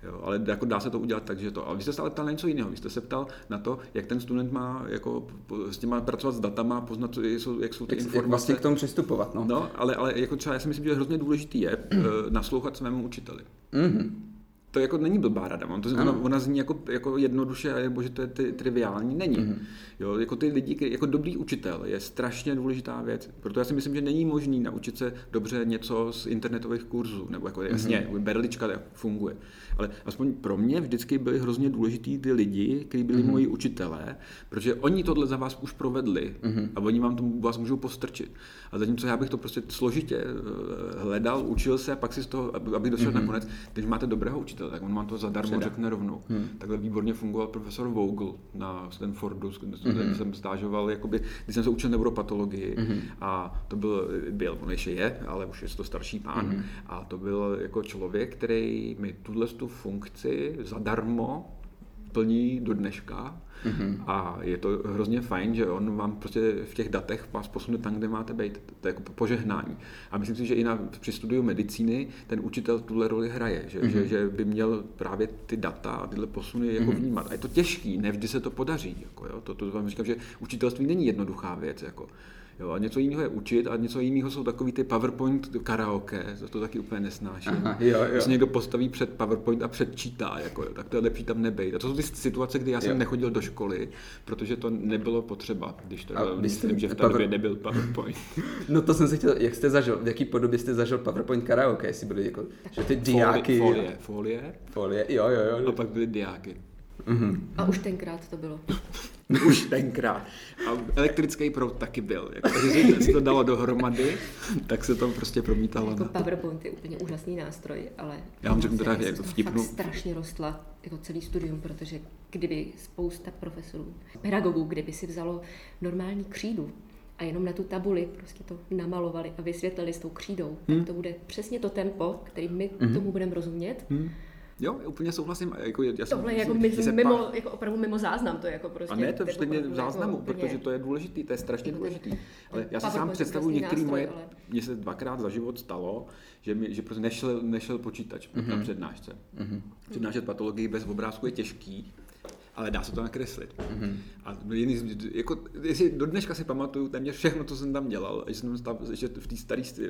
Jo, ale jako dá se to udělat tak, že to. Ale vy jste se ale ptal na něco jiného. Vy jste se ptal na to, jak ten student má jako s těma pracovat s datama, poznat, jak jsou, jak jsou ty jak, informace. Jak vlastně k tomu přistupovat. No, no ale, ale jako třeba já si myslím, že hrozně důležitý je mm. naslouchat svému učiteli. Mm-hmm. To jako není blbá rada. On to, ona, ona, zní jako, jako jednoduše, nebo že to je ty, triviální. Není. Mm. Jo, jako ty lidi, jako dobrý učitel je strašně důležitá věc. Proto já si myslím, že není možný naučit se dobře něco z internetových kurzů. Nebo jako jasně, mm. berlička funguje. Ale aspoň pro mě vždycky byli hrozně důležitý ty lidi, kteří byli mm. moji učitelé, protože oni tohle za vás už provedli mm. a oni vám to vás můžou postrčit. A zatímco já bych to prostě složitě eh, hledal, učil se a pak si z toho, aby došel mm-hmm. nakonec, když máte dobrého učitele, tak on vám to zadarmo Předá. řekne rovnou. Mm. Takhle výborně fungoval profesor Vogel na Stanfordu, mm-hmm. jsem stážoval, jakoby, když jsem se učil neuropatologii mm-hmm. a to byl, byl, on ještě je, ale už je to starší pán mm-hmm. a to byl jako člověk, který mi tuhle tu funkci zadarmo plní do dneška Mm-hmm. A je to hrozně fajn, že on vám prostě v těch datech vás posune tam, kde máte být. To je jako požehnání. A myslím si, že i na, při studiu medicíny ten učitel tuhle roli hraje, že, mm-hmm. že, že by měl právě ty data a tyhle posuny jako mm-hmm. vnímat. A je to těžký, ne vždy se to podaří. Jako, jo? To, to vám říkám, že učitelství není jednoduchá věc. Jako. Jo, a něco jiného je učit a něco jiného jsou takový ty PowerPoint karaoke, to, to taky úplně nesnáším. Aha, jo, jo. Když někdo postaví před PowerPoint a předčítá, jako, tak to je lepší tam nebejt. A to jsou ty situace, kdy já jsem jo. nechodil do školy, protože to nebylo potřeba, když to a myslím, jste, že v té power... době nebyl PowerPoint. no to jsem se chtěl, jak jste zažil, v jaký podobě jste zažil PowerPoint karaoke, jestli byly jako, že ty diáky. Folie, folie. Folie, jo, jo, jo. A pak byly diáky. Mm-hmm. A už tenkrát to bylo. už tenkrát. A elektrický proud taky byl. Jako, takže se to dalo dohromady, tak se to prostě promítalo. Jako PowerPoint je úplně úžasný nástroj, ale já vám řeknu teda, jako vtipnu. Fakt strašně rostla jako celý studium, protože kdyby spousta profesorů, pedagogů, kdyby si vzalo normální křídu a jenom na tu tabuli prostě to namalovali a vysvětlili s tou křídou, hmm. tak to bude přesně to tempo, který my hmm. tomu budeme rozumět. Hmm Jo, úplně souhlasím. Jako, já Tohle je jako, mimo, mimo, jako opravdu mimo záznam, to je jako prostě... A ne, to je vždycky v záznamu, jako protože to je důležitý, to je strašně jako důležitý. Ten, ale já si sám představuji některý moje, ale... mně se dvakrát za život stalo, že, mi, že prostě nešel, nešel počítač mm-hmm. na přednášce. Mm-hmm. Přednášet patologii bez obrázku je těžký, ale dá se to nakreslit. Mm-hmm. A jiný, jako, jestli do dneška si pamatuju téměř všechno, co jsem tam dělal, že jsem tam ještě v té staré uh,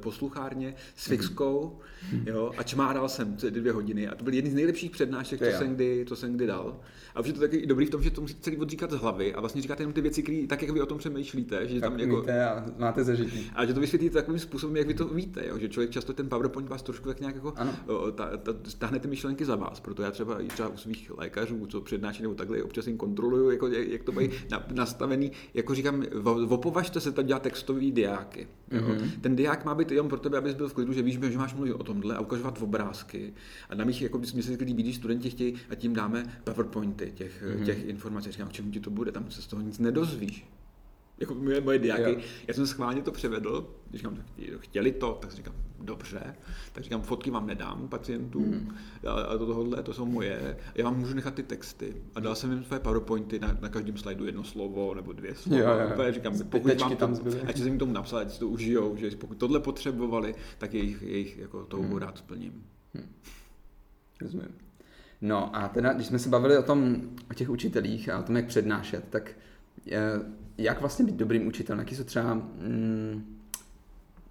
posluchárně s mhm. fixkou mm-hmm. jo, a čmáral jsem dvě hodiny a to byl jeden z nejlepších přednášek, co jsem, kdy, co jsem kdy dal. A už je to taky dobrý v tom, že to musíte celý odříkat z hlavy a vlastně říkáte jenom ty věci, které tak, jak vy o tom přemýšlíte. Že tak tam jako, a máte zažití. A že to vysvětlíte takovým způsobem, jak vy to víte, jo? že člověk často ten PowerPoint vás trošku tak nějak jako stáhne ty myšlenky za vás. Proto já třeba i třeba u svých lékařů, co přednáší nebo takhle, občas jim kontroluju, jako, jak, jak to mají nastavený. Jako říkám, opovažte se tam dělat textový diáky. Mm-hmm. Ten diák má být jenom pro tebe, abys byl v klidu, že víš, že máš mluvit o tomhle a ukazovat obrázky. A na mých, jako mi se líbí, studenti chtějí a tím dáme PowerPointy těch, mm-hmm. těch informací. Říkám, k čemu ti to bude, tam se z toho nic nedozvíš jako moje, moje diáky. Jo. Já jsem schválně to převedl, když říkám, chtěli to, tak říkám, dobře, tak říkám, fotky vám nedám pacientům mm. a, a to tohle, to jsou moje, já vám můžu nechat ty texty. A dal jsem jim své PowerPointy na, na každém slajdu jedno slovo nebo dvě slova. Jo, jo. říkám, pokud vám to, ať jsem jim tomu napsal, ať si to užijou, že pokud tohle potřebovali, tak jejich, jejich jako touhu mm. rád splním. Hmm. Rozumím. No a teda, když jsme se bavili o tom, o těch učitelích a o tom, jak přednášet, tak jak vlastně být dobrým učitelem? Jaký jsou třeba, mm,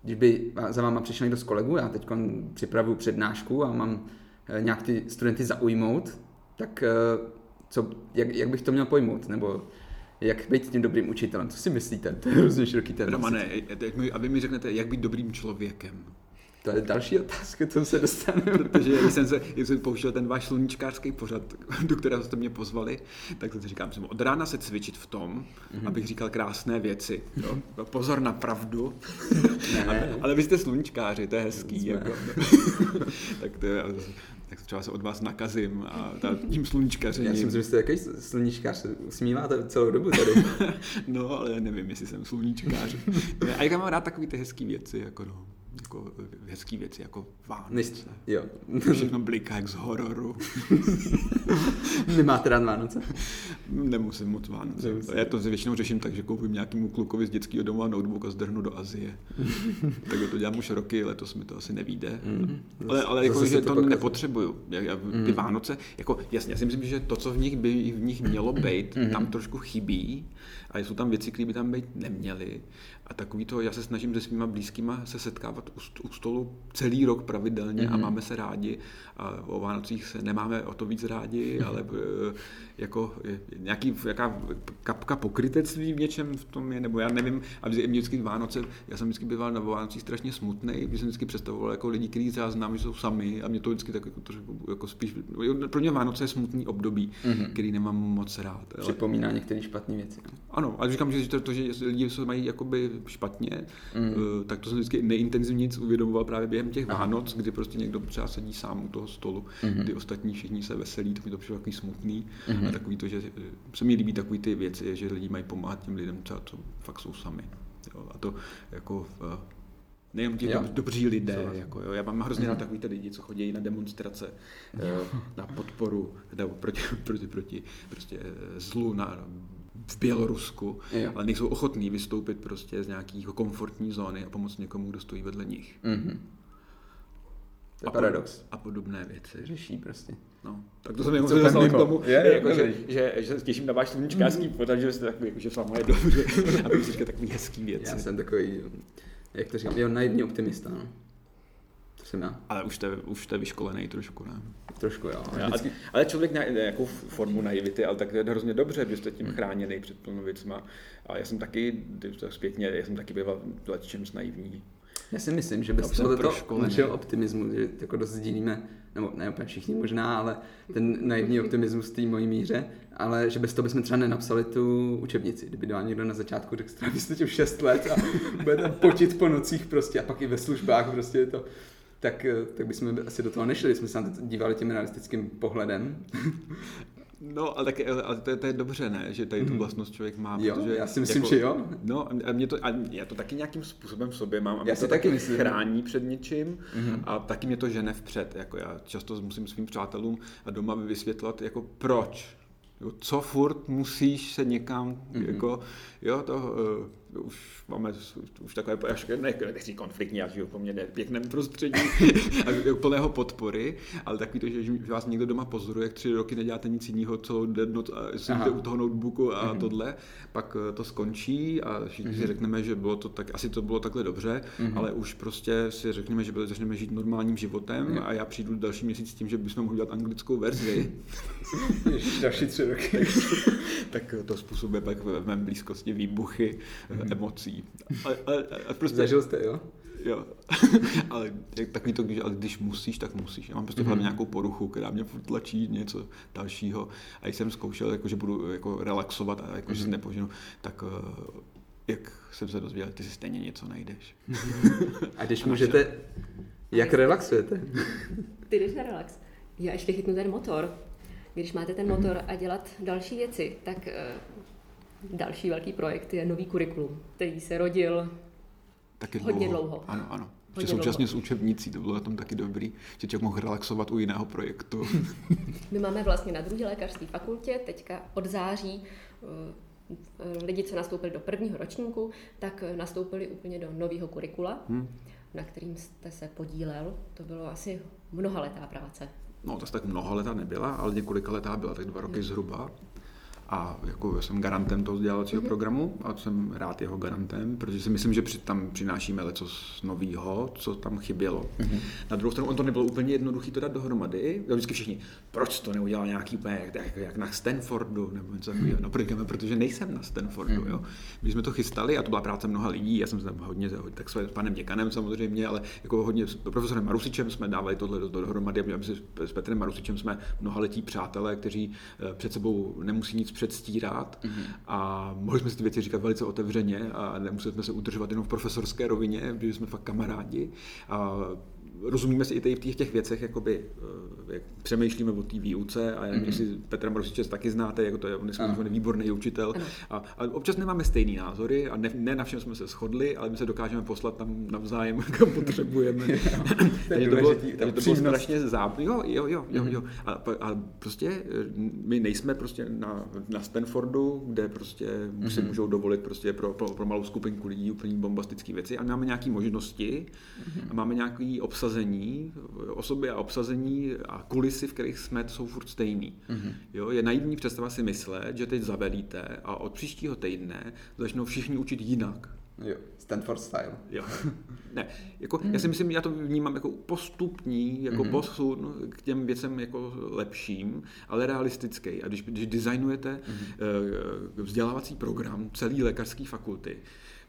když by za váma přišel někdo z kolegů, já teď připravuju přednášku a mám eh, nějak ty studenty zaujmout, tak eh, co, jak, jak bych to měl pojmout? Nebo jak být tím dobrým učitelem? Co si myslíte? To je hrozně široký téma. Romane, a vy mi řeknete, jak být dobrým člověkem. To je další otázka, co se dostane. Protože když jsem, se, když jsem pouštěl ten váš sluníčkářský pořad, do kterého jste mě pozvali, tak jsem si říkám, jsem od rána se cvičit v tom, mm-hmm. abych říkal krásné věci. Jo? Pozor na pravdu. ale, ale vy jste sluníčkáři, to je hezký. Jako, tak to je, tak třeba se od vás nakazím a ta, tím sluníčkařením. Já si myslím, že jste jaký sluníčkář, usmíváte celou dobu tady. no, ale nevím, jestli jsem sluníčkář. a jak mám rád takové ty hezké věci, jako no jako hezký věci, jako Vánoce. Jo. Všechno bliká jak z hororu. Nemáte rád Vánoce? Nemusím moc Vánoce. Nemusím. Já to většinou řeším tak, že koupím nějakému klukovi z dětského domova notebook a zdrhnu do Azie. tak to dělám už roky, letos mi to asi nevíde. Mm. Ale, ale jako, že to, to nepotřebuju. Já, ty mm. Vánoce, jako jasně, já si myslím, že to, co v nich by v nich mělo být, mm. tam trošku chybí a jsou tam věci, které by tam být neměly. A takový to, já se snažím se svýma blízkýma se setkávat u, u stolu celý rok pravidelně mm-hmm. a Mhm. máme se rádi. A o Vánocích se nemáme o to víc rádi, ale eh, jako nějaký jaká kapka pokrytectví v něčem v tom je, nebo já nevím, a mě vždycky Vánoce, já jsem vždycky býval na Vánocích strašně smutný, když jsem vždycky představoval jako lidi, kteří já znám, že jsou sami a mě to vždycky tak jako, trošku jako spíš, pro mě Vánoce je smutný období, Mhm. mm-hmm. který nemám moc rád. Ale, Připomíná některé špatné věci. No. ano, ale říkám, že to, to že lidi mají jakoby špatně, Mm. mm. tak to jsem vždycky nejintenzivněji uvědomoval právě během těch Aha. Vánoc, kdy prostě někdo třeba sedí sám u toho stolu, Mhm. mm. kdy ostatní všichni se veselí, to mi to přišlo takový smutný. Mhm. Mm. A takový to, že eh, se mi líbí takový ty věci, že lidi mají pomáhat těm lidem, třeba co fakt jsou sami. Jo, a to jako eh, nejenom ti dob- dobří lidé. Jako, jo. Já mám hrozně rád Mhm. takový ty lidi, co chodí na demonstrace eh, na podporu nebo proti, proti, proti prostě eh, zlu na, v Bělorusku, Jo. ale nejsou ochotní vystoupit prostě z nějaký jako komfortní zóny a pomoct někomu, kdo stojí vedle nich. Mhm. To je a, paradox. A podobné věci. Řeší prostě. No, tak to jsem jenom dostal k tomu, Je, je, jako, že, dobrý. že, že, se těším na váš sluníčkářský pořad, že jste takový, jako, že s váma je dobře a vy říkáte takový hezký věci. Já jsem takový, jak to říkám, jo, naivní optimista, no. Jsem já. Ale už jste, už jste vyškolený trošku, ne? Trošku, jo. Ale, Vždycky, ale člověk na nějakou formu naivity, ale tak to je hrozně dobře, že jste tím Hmm. chráněný před plnou věcma. A já jsem taky, to zpětně, já jsem taky býval čem naivní. já si myslím, že bez tohoto proškolený. našeho optimismu, že jako dost sdílíme, nebo ne úplně všichni možná, ale ten naivní optimismus v té mojí míře, ale že bez toho bychom třeba nenapsali tu učebnici. Kdyby dal někdo na začátku, tak stráví jste tím 6 let a bude tam potit po nocích prostě a pak i ve službách prostě je to tak, eh, tak bychom asi do toho nešli, jsme se na to dívali tím realistickým pohledem. No, ale, tak, ale to, je, to je dobře, ne? Že tady tu Mhm. vlastnost člověk má. Jo, protože já si myslím, že jo. No, a mě to, a já to taky nějakým způsobem v sobě mám. A mě Já to si taky myslím. chrání před něčím Mhm. a taky mě to žene vpřed. Jako já často musím svým přátelům a doma vysvětlovat, jako proč. Jo, co furt musíš se někam, Mhm. jako, jo, to uh, už máme už takové, až ne, nechci konfliktní, žiju v poměrně pěkném prostředí a plného podpory, ale takový to, že, že vás někdo doma pozoruje, jak tři roky neděláte nic jiného celou den a sedíte u toho notebooku a Mhm. tohle, pak eh, to skončí a všichni si řekneme, že bylo to tak, asi to bylo takhle dobře, Mhm. ale už prostě si řekneme, že začneme žít normálním životem Jo. a já přijdu další měsíc s tím, že bychom mohli dělat anglickou verzi, další tři roky. tak to způsobuje pak v mém blízkosti výbuchy mm-hmm. Emocí. A, a, a prostě, Zažil jste, jo? jo. ale jak takový to, když, ale když musíš, tak musíš. Já mám prostě hlavě nějakou poruchu, která mě tlačí něco dalšího. A když jsem zkoušel, jako, že budu jako relaxovat a jako, že se nepoženu, tak eh, jak jsem se dozvěděl, ty si stejně něco najdeš. A když můžete, jak relaxujete? Ty jdeš na relax. Já ještě chytnu ten motor. Když máte ten motor a dělat další věci, tak eh, další velký projekt je nový kurikulum, který se rodil Taky Hodně dlouho. Ano, ano. Hodně Ještě současně s učebnicí, to bylo na tom taky dobrý, že člověk mohl relaxovat u jiného projektu. My máme vlastně na druhé lékařské fakultě teďka od září eh, lidi, co nastoupili do prvního ročníku, tak nastoupili úplně do nového kurikula, Hm. na kterým jste se podílel. To bylo asi mnoha letá práce. No, to tak mnoho leta nebyla, ale několika letá byla, tak dva roky zhruba. A jako jsem garantem toho vzdělávacího programu a jsem rád jeho garantem, protože si myslím, že při, tam přinášíme něco nového, co tam chybělo. Na druhou stranu, on to nebylo úplně jednoduché to dát dohromady. Jo, vždycky všichni, proč to neudělal nějaký jak, jak, jak na Stanfordu, nebo něco takového. No, protože, protože nejsem na Stanfordu. Jo. My jsme to chystali a to byla práce mnoha lidí. Já jsem se tam hodně, tak s panem děkanem samozřejmě, ale jako hodně s profesorem Marusičem jsme dávali tohle do- dohromady. A s Petrem Marusičem jsme mnohaletí přátelé, kteří eh, před sebou nemusí nic předstírat a mohli jsme si ty věci říkat velice otevřeně a nemuseli jsme se udržovat jenom v profesorské rovině, protože jsme fakt kamarádi. A rozumíme si i tady v těch, těch věcech, jakoby, eh, jak přemýšlíme o té výuce a já nevím, jestli Petra Marusiče taky znáte, jako to je, on je výborný učitel Ano. a, a občas nemáme stejný názory a ne, ne na všem jsme se shodli, ale my se dokážeme poslat tam navzájem, kam potřebujeme. takže to bylo, takže to bylo strašně zábavné. Jo, jo, jo, jo, jo. A, a, prostě eh, my nejsme prostě na, na Stanfordu, kde prostě mm-hmm. si můžou dovolit prostě pro, pro, pro malou skupinku lidí úplně bombastické věci a my máme nějaké možnosti a máme nějaké obsazení, osoby a obsazení a kulisy, v kterých jsme, jsou furt stejný. Jo, je naivní představa si myslet, že teď zavelíte a od příštího týdne začnou všichni učit jinak. Jo, Stanford style. Jo. Ne, jako, já si myslím, já to vnímám jako postupný, jako mm-hmm. posun k těm věcem jako lepším, ale realistický. A když, když designujete mm-hmm. vzdělávací program celý lékařské fakulty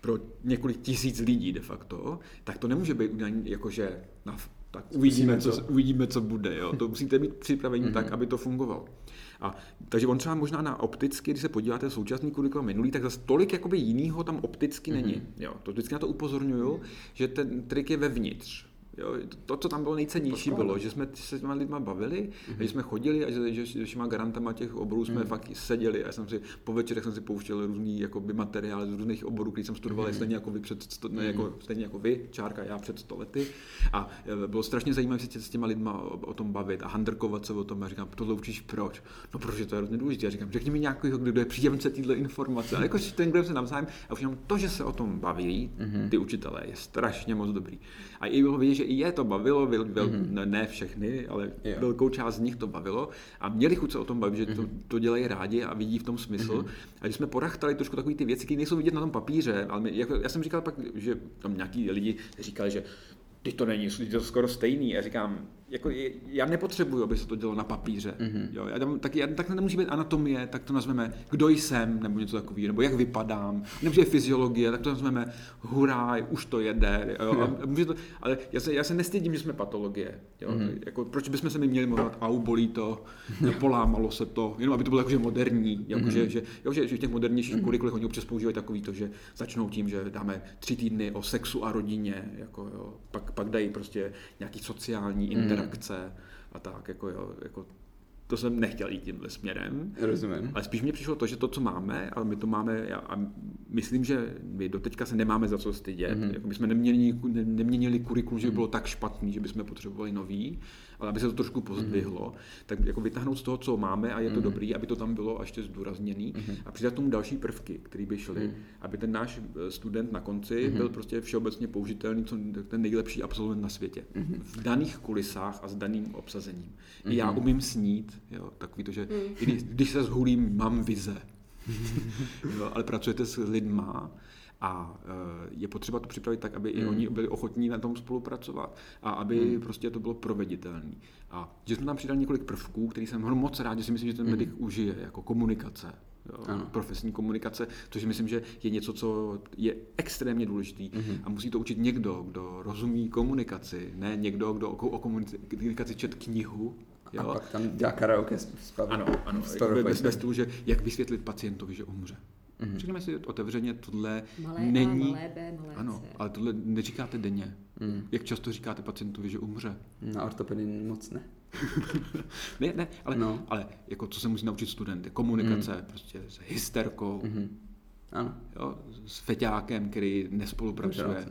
pro několik tisíc lidí de facto, tak to nemůže být jakože na, tak uvidíme, co, uvidíme, co bude. Jo. To musíte být připraveni mm-hmm. tak, aby to fungovalo. A, takže on třeba možná na opticky, když se podíváte současný kurikulum minulý, tak zase tolik jakoby jinýho tam opticky mm-hmm. není. Jo, to vždycky na to upozorňuju, že ten trik je vevnitř. Jo, to, co tam bylo nejcennější, bylo, že jsme se s těma lidma bavili, mm-hmm. že jsme chodili a že, že, že těma garantama těch oborů jsme mm-hmm. fakt seděli a jsem si po večerech jsem si pouštěl různý jakoby, materiály z různých oborů, který jsem studoval mm-hmm. stejně jako vy před sto, ne, jako, mhm. stejně jako vy, Čárka, já před sto lety. A e, bylo strašně zajímavé se s těma lidma o, o, tom bavit a handrkovat se o tom. A říkám, tohle učíš proč? No, protože to je hrozně důležité. Já říkám, řekni mi nějakého, kdo je příjemce téhle informace. A jako ten, kdo se navzájem, a už jenom to, že se o tom baví, mm-hmm. ty učitelé, je strašně moc dobrý. A i bylo vidět, že i je to bavilo, vel, vel, mm-hmm. ne, všechny, ale yeah. velkou část z nich to bavilo a měli chuť se o tom bavit, že to, mhm. to dělají rádi a vidí v tom smysl. Mm-hmm. A když jsme porachtali trošku takové ty věci, které nejsou vidět na tom papíře, ale my, jako, já jsem říkal pak, že tam nějaký lidi říkali, že ty to není, to skoro stejný. Já říkám, jako, já nepotřebuju, aby se to dělo na papíře. Mm-hmm. Jo, já tam, tak, já, tak nemusí být anatomie, tak to nazveme, kdo jsem, nebo něco takového, nebo jak vypadám, nebo je fyziologie, tak to nazveme, hurá, už to jede. Jo, a může to, ale já se, já se nestydím, že jsme patologie. Jo, mm-hmm. jako, proč bychom se mi měli mluvit, au, bolí to, polámalo se to, jenom aby to bylo jakože moderní, jako, mm-hmm. že, že, jo, že, že, v těch modernějších mm-hmm. kurikulech oni občas používají takový to, že začnou tím, že dáme tři týdny o sexu a rodině, jako, jo, pak, pak dají prostě nějaký sociální mm-hmm. interakce reakce a tak, jako, jo, jako to jsem nechtěl jít tímhle směrem. Rozumím. Ale spíš mě přišlo to, že to, co máme, a my to máme, a myslím, že my doteďka se nemáme za co stydět. Mm-hmm. Jako my jsme neměnili, ne, neměnili kurikulum, že by bylo tak špatný, že bychom potřebovali nový, ale aby se to trošku pozdvihlo, mm-hmm. tak jako vytáhnout z toho, co máme a je to mm-hmm. dobrý, aby to tam bylo a ještě zdůrazněný mm-hmm. a přidat tomu další prvky, které by šly, mm-hmm. aby ten náš eh, student na konci mm-hmm. byl prostě všeobecně použitelný, co ten nejlepší absolvent na světě. Mm-hmm. V daných kulisách a s daným obsazením. Mm-hmm. I já umím snít, jo, takový to, že mm. když, když se zhulím, mám vize. jo, ale pracujete s lidma, a eh, je potřeba to připravit tak, aby mm. i oni byli ochotní na tom spolupracovat a aby mm. prostě to bylo proveditelné. A že jsme tam přidali několik prvků, který jsem moc rád, že si myslím, že ten medic mm. užije, jako komunikace, jo, profesní komunikace, což myslím, že je něco, co je extrémně důležitý mm-hmm. a musí to učit někdo, kdo rozumí komunikaci, ne někdo, kdo o komunikaci čet knihu, Jo? A pak tam dělá karaoke s, s Ano, ano, bez, bez toho, že jak vysvětlit pacientovi, že umře. Mm-hmm. Řekněme si otevřeně, tohle malé není... A, malé B, malé ano, ale tohle neříkáte denně. Mm. Jak často říkáte pacientovi, že umře? Na ortopedii moc ne. ne, ne, ale, no. ale jako co se musí naučit student, komunikace mm. prostě s hysterkou, mm-hmm. ano. Jo, s feťákem, který nespolupracuje.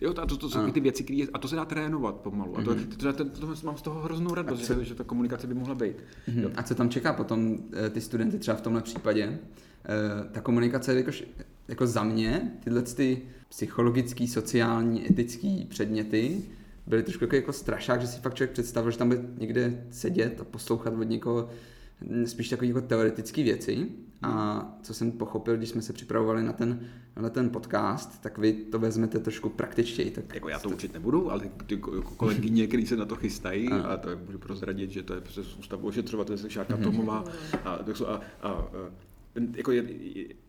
Jo, a to, to jsou ty věci, které a to se dá trénovat pomalu. A to, mm-hmm. to, to, to, to, mám z toho hroznou radost, co, že, že ta komunikace by mohla být. Mm-hmm. A co tam čeká potom eh, ty studenty třeba v tomhle případě? Eh, ta komunikace je jako, jako za mě, tyhle ty psychologický, sociální, etický předměty byly trošku jako, jako strašák, že si fakt člověk představil, že tam bude někde sedět a poslouchat od někoho spíš takové jako teoretické věci. A co jsem pochopil, když jsme se připravovali na ten, na ten podcast, tak vy to vezmete trošku praktičtěji. Tak jako já to učit nebudu, ale ty kolegyně, kteří se na to chystají, a, a to můžu prozradit, že to je přes ústavu ošetřovatele Šárka Tomová a, a, a, a jako je,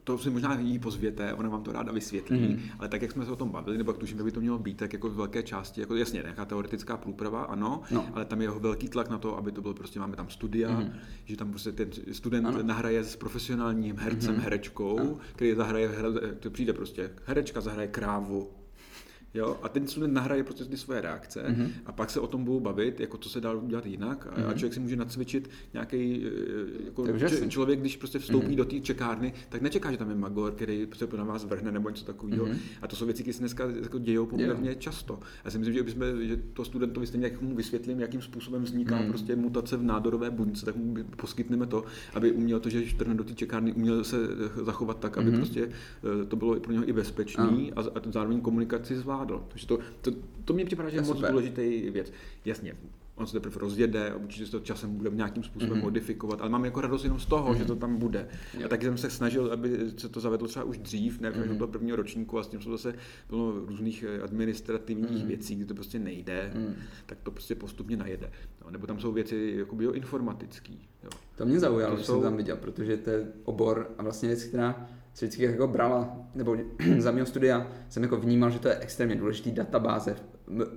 to si možná jí pozvěte, ona vám to ráda vysvětlí, mm. ale tak, jak jsme se o tom bavili, nebo jak tuším, by to mělo být, tak jako v velké části, jako jasně, nějaká teoretická průprava, ano, no. ale tam je velký tlak na to, aby to bylo prostě, máme tam studia, mm. že tam prostě ten student ano. nahraje s profesionálním hercem, mm. herečkou, ano. který zahraje, to přijde prostě, herečka zahraje krávu, Jo? A ten student nahraje prostě ty svoje reakce mm-hmm. a pak se o tom budou bavit, jako co se dá udělat jinak. A, mm-hmm. a člověk si může nacvičit nějaký eh, jako č- člověk, když prostě vstoupí mm-hmm. do té čekárny, tak nečeká, že tam je magor, který se na vás vrhne nebo něco takového. Mm-hmm. A to jsou věci, které se dneska jako dějou poměrně yeah. často. Já si myslím, že, bychom, že to studentovi stejně jak mu vysvětlím, jakým způsobem vzniká mm-hmm. prostě mutace v nádorové buňce, tak mu poskytneme to, aby uměl to, že když do té čekárny, uměl se zachovat tak, aby mm-hmm. prostě eh, to bylo pro něho i bezpečný a, a zároveň komunikaci zvládl zvládl. Takže to, to, to mě připadá, že je moc důležitý věc. Jasně, on se teprve rozjede, určitě se to časem bude nějakým způsobem mm-hmm. modifikovat, ale mám jako radost jenom z toho, mm-hmm. že to tam bude. Jo. A taky jsem se snažil, aby se to zavedlo třeba už dřív, ne mm-hmm. do prvního ročníku a s tím jsou zase bylo různých eh, administrativních mm-hmm. věcí, kdy to prostě nejde, mm-hmm. tak to prostě postupně najede. No, nebo tam jsou věci jako bioinformatický. Jo. To mě zaujalo, že jsou... jsem tam viděl, protože to je obor a vlastně věc, která vždycky jako brala, nebo za mého studia jsem jako vnímal, že to je extrémně důležitý databáze,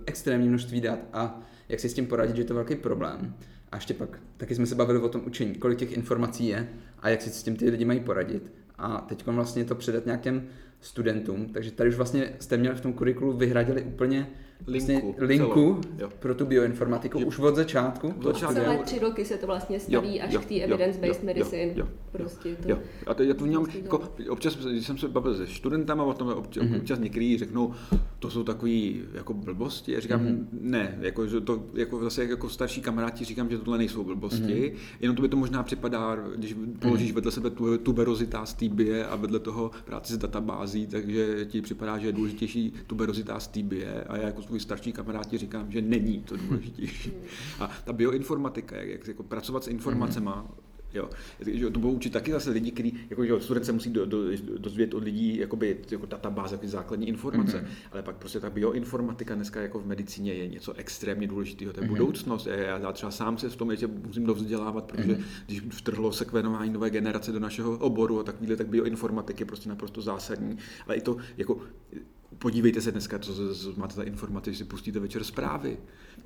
extrémní množství dat a jak si s tím poradit, že je to velký problém. A ještě pak taky jsme se bavili o tom učení, kolik těch informací je a jak si s tím ty lidi mají poradit. A teď vlastně to předat nějakým studentům, takže tady už vlastně jste měli v tom kurikulu vyhradili úplně linku, vlastně linku pro tu bioinformatiku jo. už od začátku. Od Celé tři roky se to vlastně staví jo, až jo, k té evidence-based medicine. Jo, jo, prostě to, jo. A to, já to vnímám, vlastně jako, občas, když jsem se bavil se studentama o tom, občas, mm-hmm. občas některý řeknou, to jsou takový jako blbosti. Já říkám, mm-hmm. ne, jako, že to, jako zase jako starší kamaráti říkám, že tohle nejsou blbosti, mm-hmm. jenom to by to možná připadá, když položíš mm-hmm. vedle sebe tu, tuberozita z a vedle toho práci s databází, takže ti připadá, že je důležitější tuberozita z TBE a já jako svůj starší kamaráti říkám, že není to důležitější. A ta bioinformatika, jak, jak jako pracovat s informacemi, Jo. To budou učit taky zase lidi, kteří, jako, že student se musí do, do, dozvědět od lidí jakoby, jako databáze, jako základní informace, mm-hmm. ale pak prostě ta bioinformatika dneska jako v medicíně je něco extrémně důležitého, to je mm-hmm. budoucnost. Já, já třeba sám se v tom ještě musím dovzdělávat, protože mm-hmm. když vtrhlo sekvenování nové generace do našeho oboru a takovýhle, tak bioinformatik je prostě naprosto zásadní, ale i to jako podívejte se dneska, co máte za informace, že si pustíte večer zprávy.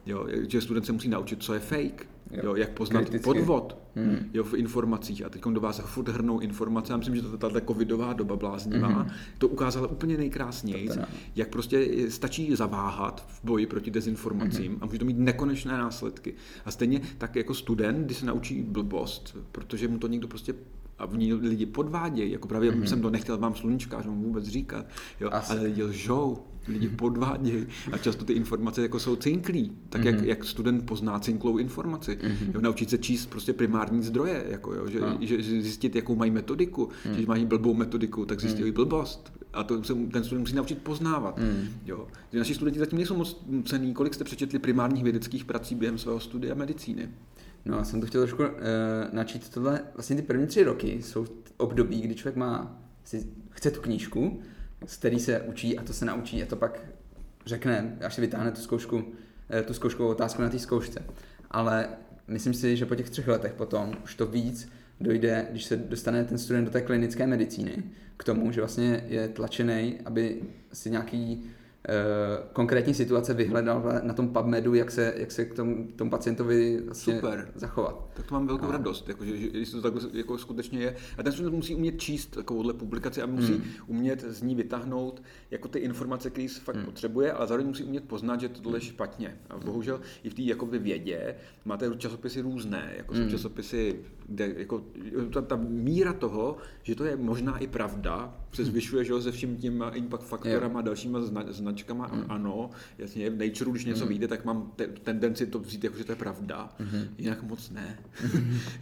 Jo, že student se musí naučit, co je fake, jo, jo jak poznat Kriticky. podvod hmm. jo, v informacích. A teď do vás furt hrnou informace. Já myslím, že tato covidová doba bláznivá hmm. to ukázala úplně nejkrásněji, jak prostě stačí zaváhat v boji proti dezinformacím hmm. a může to mít nekonečné následky. A stejně tak jako student, když se naučí blbost, protože mu to někdo prostě a v ní lidi podvádějí, jako právě mm-hmm. jsem to nechtěl vám sluníčkářům vůbec říkat, jo, ale lidi lžou, lidi podvádějí a často ty informace jako jsou cinklí, tak mm-hmm. jak, mhm. jak student pozná cinklou informaci, mm-hmm. jo, naučit se číst prostě primární zdroje, jako, jo, že, no. že, že zjistit, jakou mají metodiku, mm. že mají blbou metodiku, tak zjistili mm. blbost, a to se ten student musí naučit poznávat. Mm. Jo. Naši studenti zatím nejsou moc cený, kolik jste přečetli primárních vědeckých prací během svého studia medicíny. No, já jsem to chtěl trošku uh, načít. Tohle, vlastně ty první tři roky jsou období, kdy člověk má, si chce tu knížku, z který se učí a to se naučí a to pak řekne, až si vytáhne tu zkoušku, uh, tu zkouškovou otázku na té zkoušce. Ale myslím si, že po těch třech letech potom už to víc dojde, když se dostane ten student do té klinické medicíny, k tomu, že vlastně je tlačený, aby si nějaký Eh, konkrétní situace vyhledal na tom PubMedu, jak se, jak se k tomu, tomu pacientovi vlastně Super. zachovat. Tak to mám velkou no. radost, jako, že, že, to tak jako skutečně je. A ten student musí umět číst takovouhle publikaci a musí hmm. umět z ní vytáhnout jako ty informace, které se fakt hmm. potřebuje, ale zároveň musí umět poznat, že tohle je špatně. A bohužel i v té jakoby vědě máte časopisy různé, jako hmm. jsou časopisy, kde jako, ta, ta, míra toho, že to je možná i pravda, se zvyšuje že se vším tím impact faktorama a dalšíma zna, značkama. Hmm. Ano, jasně, v Nature, když něco hmm. vyjde, tak mám te, tendenci to vzít jako, že to je pravda, hmm. jinak moc ne.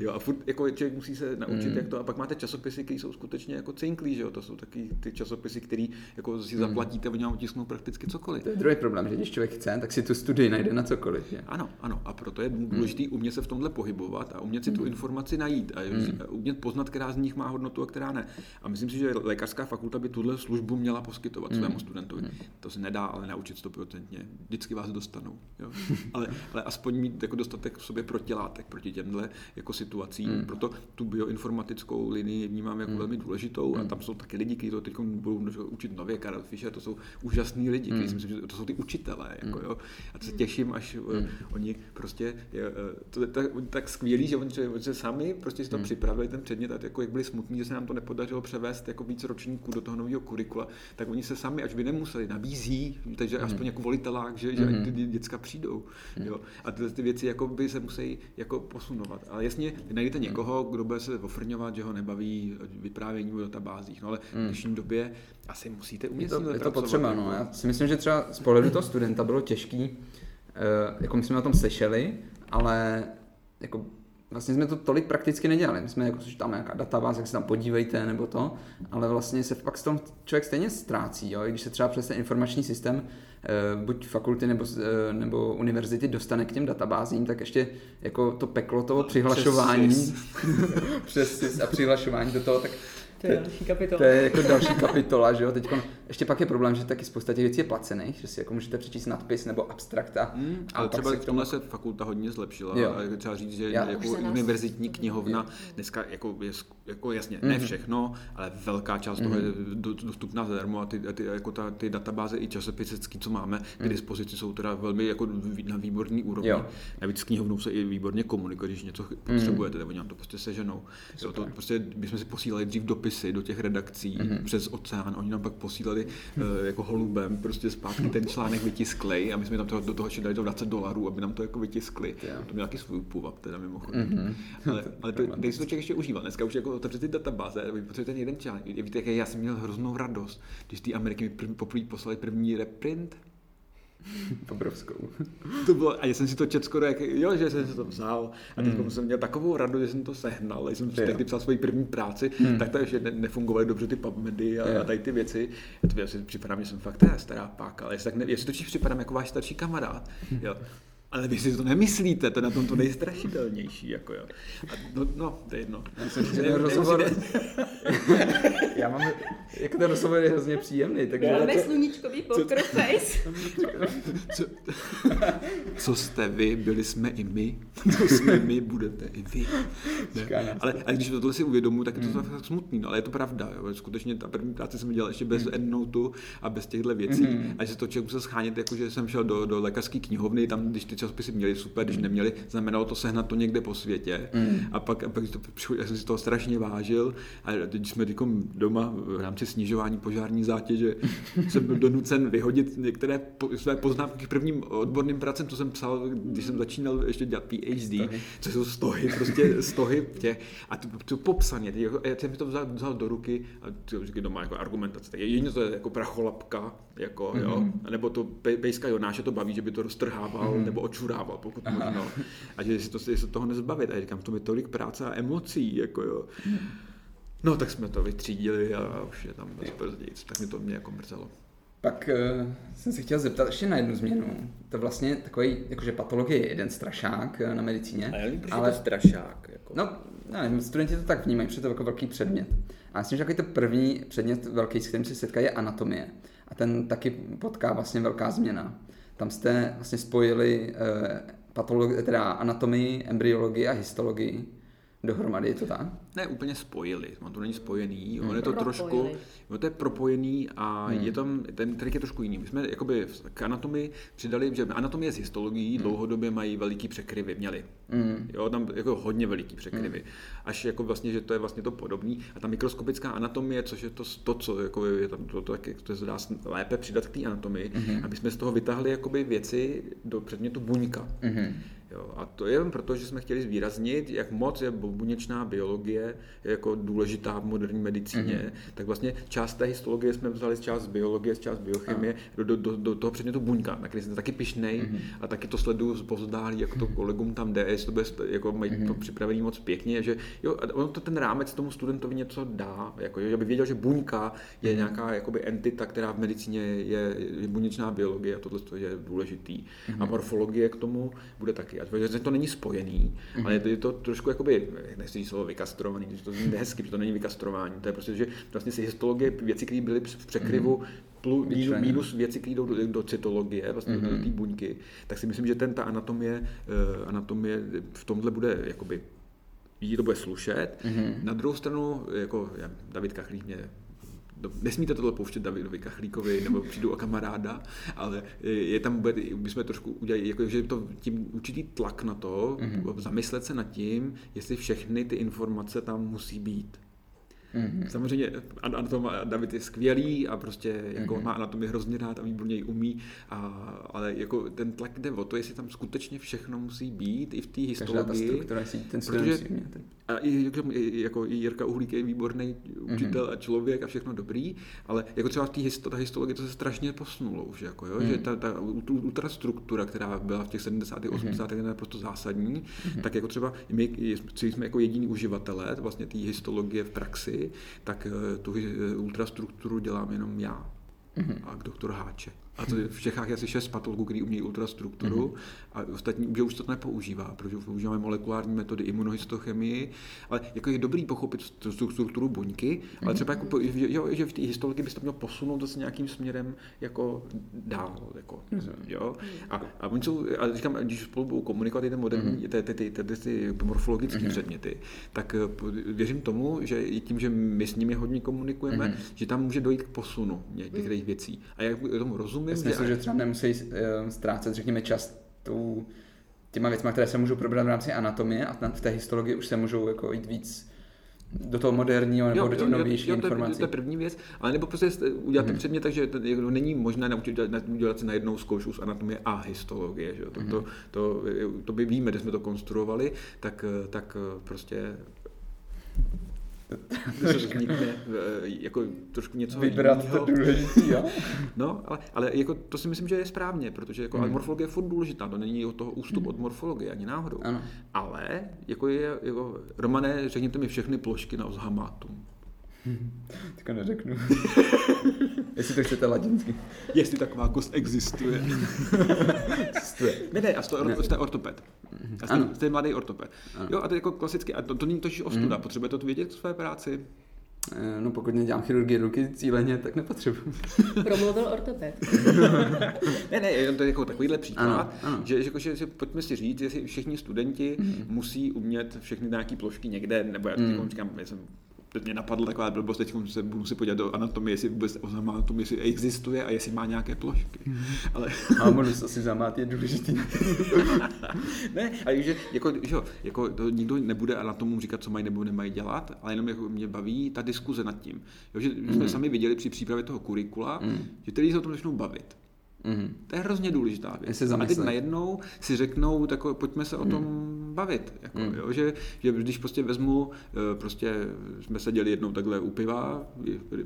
Jo, a furt jako člověk musí se naučit, hmm. jak to, a pak máte časopisy, které jsou skutečně jako cinklí, že jo, to jsou taky ty časopisy, které jako si hmm. zaplatíte, oni vám otisknou prakticky cokoliv. To je druhý problém, že když člověk chce, tak si tu studii najde na cokoliv. Je. Ano, ano, a proto je důležité hmm. umět se v tomhle pohybovat a umět si tu hmm. informaci najít a hmm. umět poznat, která z nich má hodnotu a která ne. A myslím si, že lékařská fakulta by tuhle službu měla poskytovat hmm. svému studentovi. Hmm. To se nedá ale naučit stoprocentně. Vždycky vás dostanou. Jo? ale, ale aspoň mít jako dostatek v sobě protilátek proti těmhle jako situacím. Hmm. Proto tu bioinformatickou linii vnímám jako hmm. velmi důležitou hmm. a tam jsou taky lidi, kteří to teď budou učit nově. Karel Fischer, to jsou úžasní lidi, hmm. kteří si myslím, že to jsou ty učitelé. Jako, hmm. jo? A to se těším, až eh, hmm. oni prostě, eh, to je tak, tak skvělý, že oni, že, že sami prostě si to hmm. připravili ten předmět a jako jak byli smutní, že se nám to nepodařilo převést jako víc ročníků do toho nového kurikula, tak oni se sami, až by nemuseli, nabízí, takže mm. aspoň jako volitelák, že, že mm. ty děcka přijdou. Mm. Jo. A ty, ty věci jako by se musí jako posunovat. Ale jasně, najdete mhm. někoho, kdo bude se ofrňovat, že ho nebaví vyprávění o databázích. No ale v mhm. dnešní době asi musíte umět je to, je to potřeba, no. Já si myslím, že třeba z pohledu toho studenta bylo těžký, uh, jako my jsme o tom slyšeli, ale jako vlastně jsme to tolik prakticky nedělali. My jsme jako, že tam nějaká databáze, jak se tam podívejte nebo to, ale vlastně se pak s tom člověk stejně ztrácí, jo? I když se třeba přes ten informační systém eh, buď fakulty nebo, eh, nebo univerzity dostane k těm databázím, tak ještě jako to peklo toho přihlašování přes, přes a přihlašování do toho, tak to je další kapitola. To je jako další kapitola, že jo. Teď ještě pak je problém, že taky spousta těch věcí je placených, že si jako můžete přečíst nadpis nebo abstrakta. Hmm, ale třeba v tomhle se fakulta hodně zlepšila. Jo. A třeba říct, že Já, jako univerzitní knihovna jo. dneska jako, je, jako jasně, mm-hmm. ne mhm. všechno, ale velká část mm-hmm. toho je mhm. dostupná zadarmo a ty, ty, jako ta, ty databáze i časopisecký, co máme mm. k dispozici, jsou teda velmi jako na výborný úrovni. Jo. Navíc s knihovnou se i výborně komunikuje, když něco mm. potřebujete, nebo nám to prostě seženou. Jo, to prostě, my jsme si posílali dřív dopisy do těch redakcí mm-hmm. přes oceán, oni nám pak posílali uh, jako holubem prostě zpátky ten článek vytisklej a my jsme tam toho, do toho dali do 20 dolarů, aby nám to jako vytiskli. Yeah. To měl nějaký svůj půvab teda mimochodem. Mm-hmm. Ale, ale to, to, to člověk ještě užívá. Dneska už jako otevřete ty databáze, vy potřebujete ten jeden článek. Víte, jak já jsem měl hroznou radost, když ty Ameriky mi poprvé poslali první reprint, Obrovskou. to bylo, a já jsem si to četl skoro jak, jo, že jsem si to vzal. A teď mm. jsem měl takovou radost, že jsem to sehnal. Když jsem si tehdy psal svoji první práci, mm. tak to ještě ne, nefungovaly dobře ty PubMedy a, a tady ty věci. Já, to, já si připadám, že jsem fakt stará páka, ale jestli, tak ne, jestli to připadám jako váš starší kamarád. Jo. Ale vy si to nemyslíte, to je na tom to nejstrašidelnější, jako jo. A no, no, to je jedno. Myslím, že ten rozhovor... Já mám, jako ten rozhovor je hrozně příjemný, takže... Máme to... sluníčkový poker face. co, co jste vy, byli jsme i my, co jsme my, budete i vy. Ne? Ale, ale když tohle si uvědomuji, tak je to mm. tak smutný, no, ale je to pravda. Jo. Skutečně ta první práce jsem dělal ještě bez mm. EndNote a bez těchto věcí. Mm. A že to člověk musel schánět, jako že jsem šel do, do lékařské knihovny, tam, když ty časopisy měli super, když neměli, znamenalo to sehnat to někde po světě. Mm. A pak, a pak to, já jsem si toho strašně vážil a teď jsme doma v rámci snižování požární zátěže jsem byl donucen vyhodit některé po, své poznámky k prvním odborným pracem, co jsem psal, když jsem začínal ještě dělat PhD, co jsou stohy, prostě stohy těch, a to, to popsaně, já jsem to vzal, vzal do ruky a to doma jako argumentace, tak jedině to je jako pracholapka, jako, mm-hmm. jo, nebo to pejska Jonáše to baví, že by to roztrhával, mm-hmm. nebo očurával, pokud Aha. možno. A že si to si toho nezbavit. A říkám, to je tolik práce a emocí, jako jo. No, tak jsme to vytřídili a už je tam bez brzdic, tak mi to mě jako mrzelo. Pak uh, jsem se chtěl zeptat ještě na jednu změnu. To vlastně takový, jakože patologie je jeden strašák uh, na medicíně. A já nevím, ale to strašák. Jako. No, nevím, studenti to tak vnímají, protože to je jako velký předmět. A myslím, že takový to první předmět velký, s kterým se setkají, je anatomie. A ten taky potká vlastně velká změna. Tam jste vlastně spojili uh, patologii, teda anatomii, embryologii a histologii dohromady, je to tak? Ne, úplně spojili, on to není spojený, hmm. on je to propojili. trošku, on to je propojený a hmm. je tam, ten trik je trošku jiný. My jsme jakoby k anatomii přidali, že anatomie s histologií hmm. dlouhodobě mají veliký překryvy, měli. Hmm. Jo, tam jako hodně veliký překryvy. Hmm. Až jako vlastně, že to je vlastně to podobný. A ta mikroskopická anatomie, což je to, to co jako je tam, to, to, to, to se dá lépe přidat k té anatomii, hmm. aby jsme z toho vytáhli jakoby věci do předmětu buňka. Hmm. Jo, a to je jen proto, že jsme chtěli zvýraznit, jak moc je buněčná biologie jako důležitá v moderní medicíně. Mm-hmm. Tak vlastně část té histologie jsme vzali z část biologie, z část biochemie do, do, do, do toho předmětu buňka, na který jsem taky pišnej mm-hmm. a taky to sleduju z pozdálí, jako to kolegům tam jde, jestli to bude jako mají mm-hmm. to připravený moc pěkně, že jo, ono to ten rámec tomu studentovi něco dá, jako, že aby věděl, že buňka je mm-hmm. nějaká jakoby entita, která v medicíně je, je buněčná biologie a tohle je důležitý. Mm-hmm. A morfologie k tomu bude taky že to není spojený, mm-hmm. ale je to trošku jakoby, nechci říct slovo vykastrovaný, to zní hezky, že to není vykastrování, to je prostě, že vlastně si histologie věci, které byly v překryvu, mm-hmm. plus, minus, minus věci, které jdou do, do cytologie, vlastně mm-hmm. do mhm. té buňky, tak si myslím, že ten ta anatomie, uh, anatomie v tomhle bude jakoby jí to bude slušet. Mm-hmm. Na druhou stranu, jako já, David Kachlík mě nesmíte tohle pouštět Davidovi Kachlíkovi nebo přijdu o kamaráda, ale je tam, bude, my jsme trošku udělali, jako, že to tím určitý tlak na to, mm-hmm. zamyslet se nad tím, jestli všechny ty informace tam musí být. Mm-hmm. Samozřejmě anatom David je skvělý a prostě jako mm-hmm. má anatomii hrozně rád a výborně ji umí, a, ale jako ten tlak jde o to, jestli tam skutečně všechno musí být i v té histologii. Ta ten protože, a i, jako i Jirka Uhlík je výborný učitel mm-hmm. a člověk a všechno dobrý, ale jako třeba v té histo, ta histologii to se strašně posunulo už, jako, jo, mm-hmm. že ta, ta ultrastruktura, která byla v těch 70. 80. Mm-hmm. je naprosto zásadní, mm-hmm. tak jako třeba my jsme jako jediní uživatelé vlastně té histologie v praxi, tak eh, tu eh, ultrastrukturu dělám jenom já mm-hmm. a doktor Háček. A to v Čechách je asi šest patologů, kteří umějí ultrastrukturu mm-hmm. a ostatní že už to nepoužívá, protože používáme molekulární metody imunohistochemii, ale jako je dobrý pochopit strukturu buňky, ale třeba jako, jo, že v té histologii byste měl posunout zase nějakým směrem jako dál. Jako, mm-hmm. jo? A, a oni jsou, a říkám, když spolu budou komunikovat ty moderní, mm-hmm. ty, ty, ty, ty, ty morfologické mm-hmm. předměty, tak eh, věřím tomu, že i tím, že my s nimi hodně komunikujeme, mm-hmm. že tam může dojít k posunu některých věcí. A jak tomu rozumím, rozumím. Já si myslím, že třeba nemusí uh, ztrácet, řekněme, čas tou, těma věcmi, které se můžou probrat v rámci anatomie a v té histologii už se můžou jako jít víc do toho moderního nebo jo, do těch novějších jo, informací. To je první věc, ale nebo prostě udělat mm-hmm. předmět tak, že to, jako není možné naučit udělat si na jednou zkoušku z anatomie a histologie. Že? To, mm-hmm. to, to, to, by víme, kde jsme to konstruovali, tak, tak prostě vznikne jako trošku něco Vybrat jiného. to důležitý, jo? No, ale, ale jako to si myslím, že je správně, protože jako hmm. morfologie je furt důležitá, to není od toho ústup hmm. od morfologie, ani náhodou. Ano. Ale jako je, jako, Romané, řekněte mi všechny plošky na ozhamatum. Tak neřeknu. Jestli to chcete latinsky. Jestli taková kost existuje. existuje. Ne, ne, a to, ne. jste ortoped. A jste, jste mladý ortoped. Ano. Jo, a to je jako klasicky, a to, to není totiž ostuda. Mm. Potřebujete to vědět v své práci? Eh, no pokud nedělám chirurgii ruky cíleně, tak nepotřebuji. Promluvil ortoped. ne, ne, to je jako takovýhle příklad, ano, ano. Že, že, že, že pojďme si říct, jestli všichni studenti mm. musí umět všechny nějaké plošky někde, nebo já mm. říkám, já jsem teď mě napadla taková blbost, teď se budu si podívat do anatomie, jestli vůbec anatomie jestli existuje a jestli má nějaké plošky. Mm-hmm. Ale... A možnost asi zamát je důležitý. ne, ale že, jako, že, jako to nikdo nebude anatomům říkat, co mají nebo nemají dělat, ale jenom jako mě baví ta diskuze nad tím. Jo, že mm. jsme sami viděli při přípravě toho kurikula, mm. že tedy se o tom začnou bavit. Mm. To je hrozně důležitá věc. A teď najednou si řeknou, tak pojďme se o tom mm. Bavit. Jako, mm. jo, že, že, když prostě vezmu, eh, prostě jsme seděli jednou takhle u piva,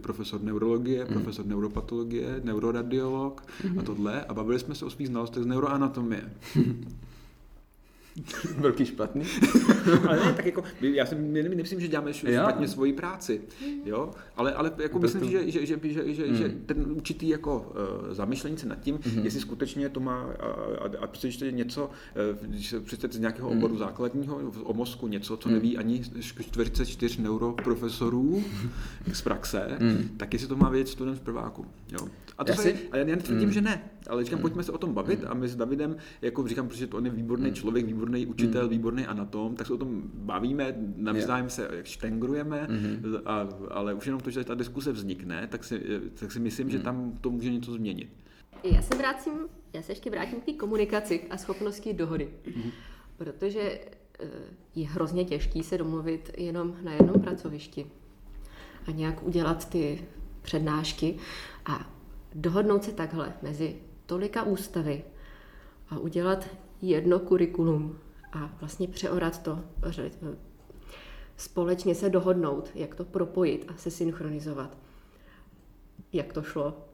profesor neurologie, mm. profesor neuropatologie, neuroradiolog mm. a tohle, a bavili jsme se o svých znalostech z neuroanatomie. Velký špatný. ale ne, tak jako, já si nemyslím, že děláme špatně svoji práci, jo, ale, ale jako myslím, to... že, že, že, že, že, hmm. že ten určitý jako uh, zamyšlení se nad tím, hmm. jestli skutečně to má, a, a, a přečtete něco, uh, když se přečtete z nějakého hmm. oboru základního o mozku něco, co hmm. neví ani 44 neuroprofesorů z praxe, hmm. tak jestli to má vědět student v prváku, jo. A to já, se, si... a já netvrdím, hmm. že ne, ale říkám, hmm. pojďme se o tom bavit hmm. a my s Davidem, jako říkám, protože to on je výborný hmm. člověk, výborný učitel, hmm. výborný anatom, tak se o tom bavíme, navzájem se štengrujeme, hmm. a, ale už jenom to, že ta diskuse vznikne, tak si, tak si myslím, hmm. že tam to může něco změnit. Já se vrátím, já se ještě vrátím k té komunikaci a schopnosti dohody. Hmm. Protože eh, je hrozně těžký se domluvit jenom na jednom pracovišti a nějak udělat ty přednášky a dohodnout se takhle mezi tolika ústavy a udělat jedno kurikulum a vlastně přeorat to, společně se dohodnout, jak to propojit a se synchronizovat. Jak to šlo?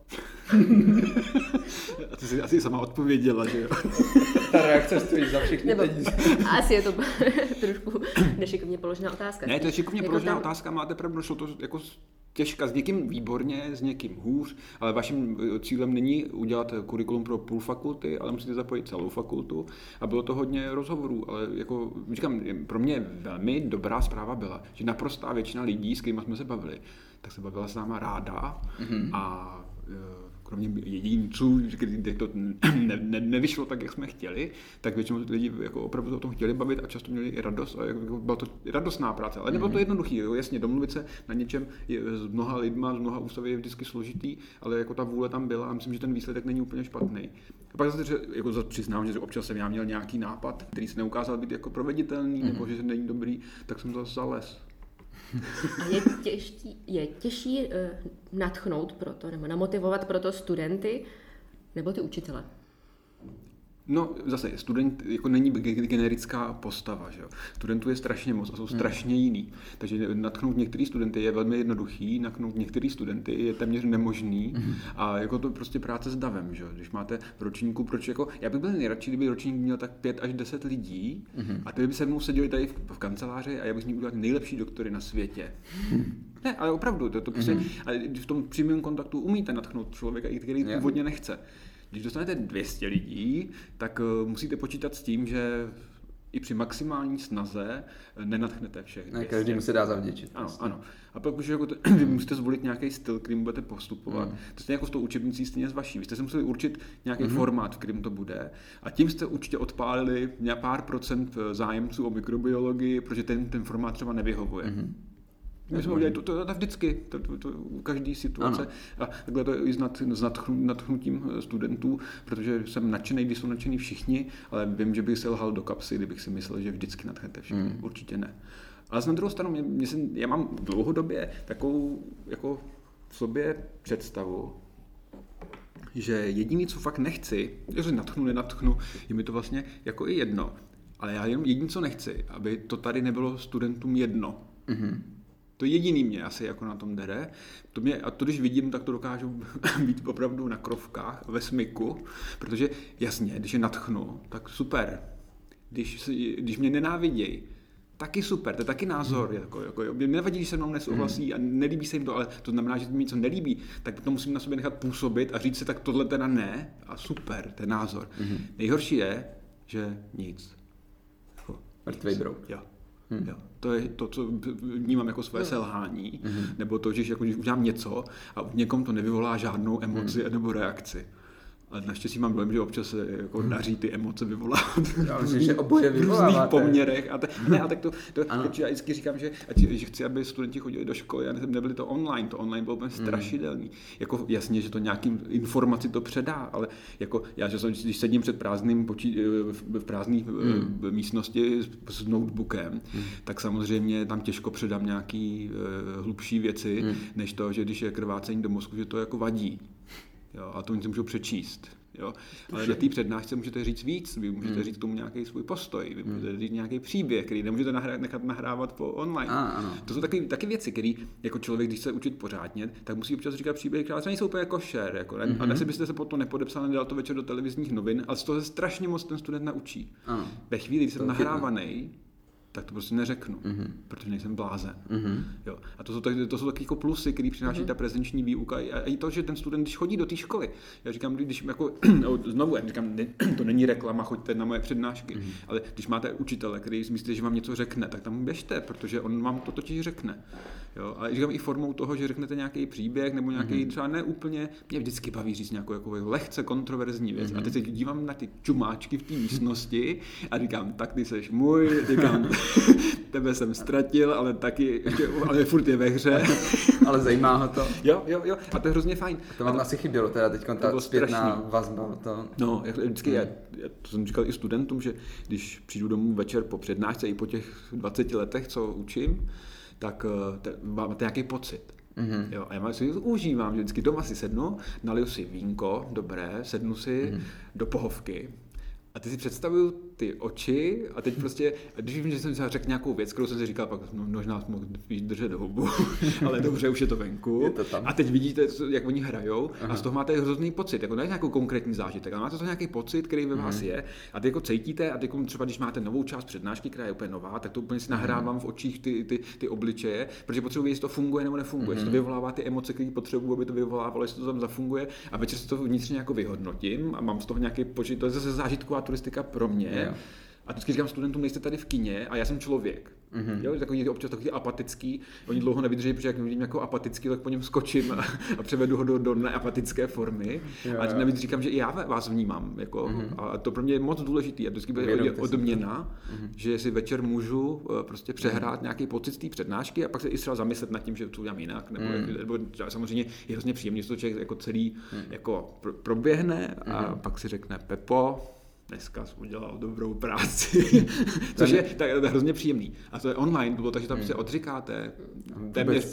A ty jsi asi sama odpověděla, že jo? Ta reakce stojí za všechny Nebo, peníze. Asi je to trošku nešikovně položená otázka. Ne, to je šikovně jako položená tam... otázka, máte pravdu, šlo to jako těžká, s někým výborně, s někým hůř, ale vaším eh, cílem není udělat kurikulum pro půl fakulty, ale musíte zapojit celou fakultu a bylo to hodně rozhovorů, ale jako říkám, pro mě velmi dobrá zpráva byla, že naprostá většina lidí, s kterými jsme se bavili, tak se bavila s náma ráda mm-hmm. a kromě jedinců, kdy to ne, ne, nevyšlo tak, jak jsme chtěli, tak většinou lidi jako opravdu o tom chtěli bavit a často měli i radost. A jako byla to radostná práce, ale nebylo to mhm. jednoduché. Jasně, domluvit se na něčem je, s mnoha lidma, z mnoha ústavy je vždycky složitý, ale jako ta vůle tam byla a myslím, že ten výsledek není úplně špatný. A pak zase jako přiznám, že občas jsem já měl nějaký nápad, který se neukázal být jako proveditelný, mm-hmm. nebo že není dobrý, tak jsem to zase zales. A je těžší, je těžší uh, natchnout pro to, nebo namotivovat pro to studenty, nebo ty učitele? No, zase, student jako není generická postava, že jo. Studentů je strašně moc a jsou hmm. strašně jiný. Takže natknout některý studenty je velmi jednoduchý, natknout některý studenty je téměř nemožný mm. a jako to prostě práce s davem, že jo. Když máte v ročníku, proč jako, já bych byl nejradši, kdyby ročník měl tak pět až deset lidí mm. a ty by se mnou seděli tady v, v kanceláři a já bych z ní udělal nejlepší doktory na světě. Mm. Ne, ale opravdu, to, to prostě, mm. ale v tom přímém kontaktu umíte natchnout člověka, který původně nechce. Když dostanete 200 lidí, tak eh, musíte počítat s tím, že i při maximální snaze eh, nenatchnete všech. Ne, každý se dá zavděčit. Ano, vlastně. ano. A pak už jako to, vy musíte zvolit nějaký styl, kterým budete postupovat. Mm. To stejně jako s tou učebnicí, stejně s vaší. Vy jste si museli určit nějaký mm. formát, v kterým to bude. A tím jste určitě odpálili pár procent eh, zájemců o mikrobiologii, protože ten, ten formát třeba nevyhovuje. Mm. My jsme udělali to, to, to vždycky, to, to, to, u každé situace. Ano. A takhle to je i s, nad, s nadchnutím eh, studentů, protože jsem nadšený, když jsou nadšený všichni, ale vím, že bych se lhal do kapsy, kdybych si myslel, že vždycky nadchnete všichni. Mm. Určitě ne. Ale na druhou stranu, mě, mě jsem, já mám dlouhodobě takovou jako v sobě představu, že jediný, co fakt nechci, že natchnu, nenatchnu, je mi to vlastně jako i jedno. Ale já jenom jediný, co nechci, aby to tady nebylo studentům jedno. Mm-hmm. To jediný mě asi jako na tom dere. To mě, a to, když vidím, tak to dokážu být opravdu na krovkách, ve smyku, protože jasně, když je natchnu, tak super. Když, když mě nenávidějí, taky super, to je taky názor. Hmm. Jako, jako, mě nevadí, když se mnou nesouhlasí hmm. a nelíbí se jim to, ale to znamená, že mi něco nelíbí, tak to musím na sobě nechat působit a říct si, tak tohle teda ne a super, ten názor. Hmm. Nejhorší je, že nic. Jako, Mrtvý brouk. Jo. Hmm. Jo. To je to, co vnímám jako své hmm. selhání, hmm. nebo to, že jako, když udělám něco a někom to nevyvolá žádnou emoci hmm. nebo reakci. Ale naštěstí mám dojem, že občas se jako hmm. daří ty emoce vyvolávat. Já myslím, že oboje v různých poměrech. A, te, ne, a tak to, to já vždycky říkám, že, ať, že chci, aby studenti chodili do školy a nebyli to online. To online bylo úplně hmm. strašidelný. Jako jasně, že to nějakým informaci to předá, ale jako já, že jsem, když sedím před prázdným počí, v prázdné hmm. místnosti s, s notebookem, hmm. tak samozřejmě tam těžko předám nějaký uh, hlubší věci, hmm. než to, že když je krvácení do mozku, že to jako vadí. Jo, a to oni si můžou přečíst. Jo? Ale na té přednášce můžete říct víc, vy můžete hmm. říct tomu nějaký svůj postoj, vy můžete hmm. říct nějaký příběh, který nemůžete nahrát, nechat nahrávat po online. A, ano. To jsou taky, taky věci, které jako člověk, když se učit pořádně, tak musí občas říkat příběhy, které nejsou úplně jako share. Jako, mm-hmm. A ne byste se potom nepodepsal, nedal to večer do televizních novin, ale z toho se strašně moc ten student naučí. Ano. Ve chvíli, kdy jsem nahrávaný, tak to prostě neřeknu, mm-hmm. protože nejsem blázen. Mm-hmm. Jo. A to jsou, tak, to jsou taky jako plusy, které přináší mm-hmm. ta prezenční výuka. A i to, že ten student, když chodí do té školy, já říkám, když jako, no, znovu, já říkám, ne, to není reklama, choďte na moje přednášky, mm-hmm. ale když máte učitele, který si myslíte, že vám něco řekne, tak tam běžte, protože on vám to totiž řekne. Jo? A říkám i formou toho, že řeknete nějaký příběh nebo nějaký mm-hmm. třeba ne úplně, mě vždycky baví říct nějakou jako lehce kontroverzní věc. Mm-hmm. A teď se dívám na ty čumáčky v té místnosti a říkám, tak ty seš můj, říkám, tebe jsem ztratil, ale taky, ale furt je ve hře. ale zajímá ho to. Jo, jo, jo. A to je hrozně fajn. A to vám a to, asi chybělo, teda teď ta zpětná vazba. To... No, jak vždycky, hmm. já, já, to jsem říkal i studentům, že když přijdu domů večer po přednášce i po těch 20 letech, co učím, tak eh, máte nějaký pocit. Mm-hmm. Jo, a já si užívám, že vždycky doma si sednu, naliju si vínko, dobré, sednu si mm-hmm. do pohovky a ty si představuju ty oči a teď prostě, když vím, že jsem si řekl nějakou věc, kterou jsem si říkal, pak no, možná mohl držet hubu, ale dobře, už je to venku. Je to tam. A teď vidíte, jak oni hrajou Aha. a z toho máte hrozný pocit, jako ne nějakou konkrétní zážitek, ale máte to nějaký pocit, který ve vás mm. je a ty jako cítíte a teď třeba, když máte novou část přednášky, která je úplně nová, tak to úplně si nahrávám v očích ty, ty, ty obličeje, protože potřebuji, jestli to funguje nebo nefunguje, mm. jestli to mhm. vyvolává ty emoce, které potřebuji, aby to vyvolávalo, jestli to tam zafunguje a večer si to vnitřně jako vyhodnotím a mám z toho nějaký počet, to je zase zážitková turistika pro mě. A vždycky říkám studentům, nejste tady v kině a já jsem člověk. Mm-hmm. Jo, takový občas takový apatický, oni dlouho nevydrží, protože jak vidím jako apatický, tak po něm skočím a, a převedu ho do, do neapatické formy. Jo, a navíc říkám, že i já vás vnímám. Jako, mm-hmm. A to pro mě je moc důležité. A vždycky bude odměna, mm-hmm. že si večer můžu eh, prostě přehrát mm-hmm. nějaký pocit z té přednášky a pak se i třeba zamyslet nad tím, že to udělám jinak. Nebo, mm-hmm. nebo samozřejmě je hrozně příjemné, že to člověk jako celý mm-hmm. jako proběhne a mm-hmm. pak si řekne Pepo, dneska jsem udělal dobrou práci. Což je tak, hrozně příjemný. A to je online, bylo tak, že tam hmm. se odříkáte téměř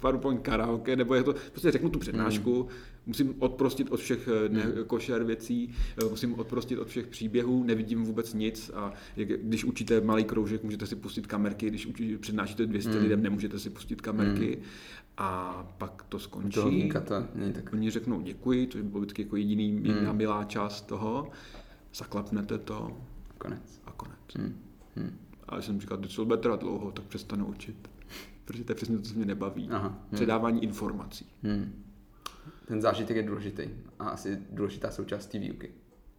PowerPoint karaoke, nebo je to, prostě řeknu tu přednášku, hmm. musím odprostit od všech eh, ne, hmm. košer věcí, eh, musím odprostit od všech příběhů, nevidím vůbec nic a když učíte malý kroužek, můžete si pustit kamerky, když učí, přednášíte 200 hmm. lidem, nemůžete si pustit kamerky. Hmm. A pak to skončí. To to. Oni řeknou děkuji, to bylo vždycky jako jediný hmm. milá část toho zaklapnete to a konec. A konec. Hmm. Hmm. A když jsem říkal, že to bude trvat dlouho, tak přestanu učit. Protože to je přesně to, co mě nebaví. Aha. Hmm. Předávání informací. Hmm. Ten zážitek je důležitý a asi důležitá součást té výuky.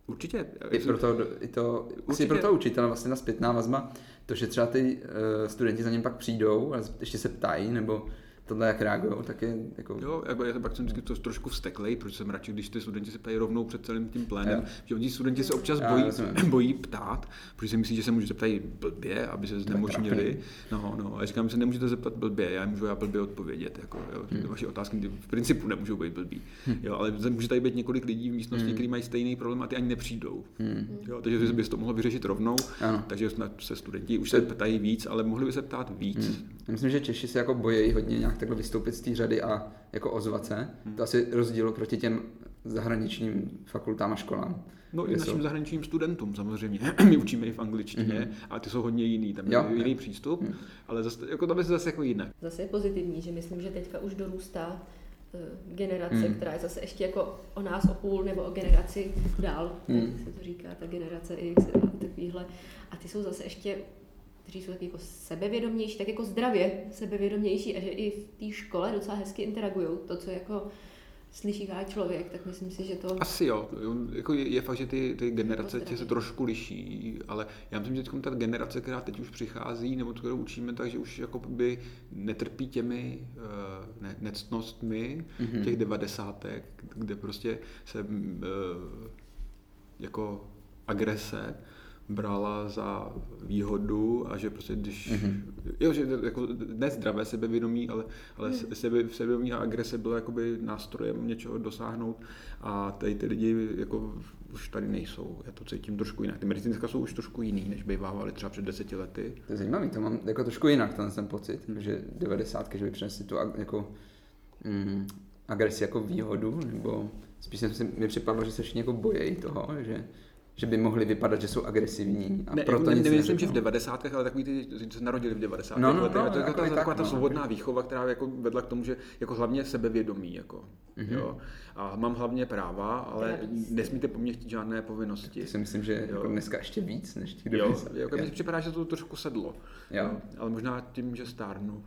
Určitě. I pro to, i to, Určitě. asi pro to učitele vlastně na zpětná vazba, to, že třeba ty uh, studenti za ním pak přijdou a ještě se ptají, nebo tohle jak reagují, tak je jako... Jo, jako já pak jsem vždycky to trošku vsteklej, protože jsem radši, když ty studenti se ptají rovnou před celým tím plénem, jo. že oni studenti se občas bojí, bojí ptát, protože si myslí, že se může zeptat blbě, aby se znemožnili. No, no, a já říkám, že se nemůžete zeptat blbě, já můžu já blbě odpovědět, jako, jo, hmm. vaše otázky v principu nemůžou být blbý, hmm. jo, ale může tady být několik lidí v místnosti, hmm. kteří mají stejný problém a ty ani nepřijdou. Hmm. Jo, takže by to mohlo vyřešit rovnou, ano. takže se studenti už se ptají víc, ale mohli by se ptát víc. Hmm. Myslím, že Češi se jako bojí hodně nějak takhle vystoupit z té řady a jako ozvat se. Hmm. To asi rozdíl proti těm zahraničním fakultám a školám. No i našim jsou... zahraničním studentům samozřejmě. My učíme i v angličtině, mm-hmm. a ty jsou hodně jiný, tam je jiný jo. přístup, mm. ale zase, jako tam je zase jako jiné. Zase je pozitivní, že myslím, že teďka už dorůstá eh, generace, mm. která je zase ještě jako o nás o půl nebo o generaci dál, mm. se to říká, ta generace X a takovýhle. A ty jsou zase ještě kteří jsou tak jako sebevědomější, tak jako zdravě sebevědomější a že i v té škole docela hezky interagují. To, co jako slyší člověk, tak myslím si, že to... Asi jo, jako je, je fakt, že ty, ty generace tě se trošku liší, ale já myslím, že ta generace, která teď už přichází, nebo kterou učíme, takže už jako by netrpí těmi uh, ne, nectnostmi mm-hmm. těch devadesátek, kde prostě se uh, jako agrese brala za výhodu a že prostě když, mm-hmm. jo, že jako ne zdravé sebevědomí, ale, ale mm. sebe, sebevědomí a agrese bylo jakoby nástrojem něčeho dosáhnout a tady ty lidi jako už tady nejsou. Já to cítím trošku jinak. Ty medicínska jsou už trošku jiný, než bývávaly třeba před deseti lety. To je zajímavý, to mám jako trošku jinak ten, ten pocit, mm. že 90. že by přinesli tu jako mm, agresi jako výhodu, nebo spíš jsem si, mi připadlo, že se všichni jako bojejí toho, že že by mohli vypadat, že jsou agresivní. A ne, proto ne, nemyslím, že v 90. ale takový ty, co se narodili v 90. No, no, letech. No, to je jako taková, taková ta no, svobodná okay. výchova, která jako vedla k tomu, že jako hlavně sebevědomí. Jako, mm-hmm. jo. A mám hlavně práva, ale nesmíte po mně chtít žádné povinnosti. To si myslím, že jo. jako dneska ještě víc než těch Jo, jako mi připadá, že to trošku sedlo. Jo. Ale možná tím, že stárnu.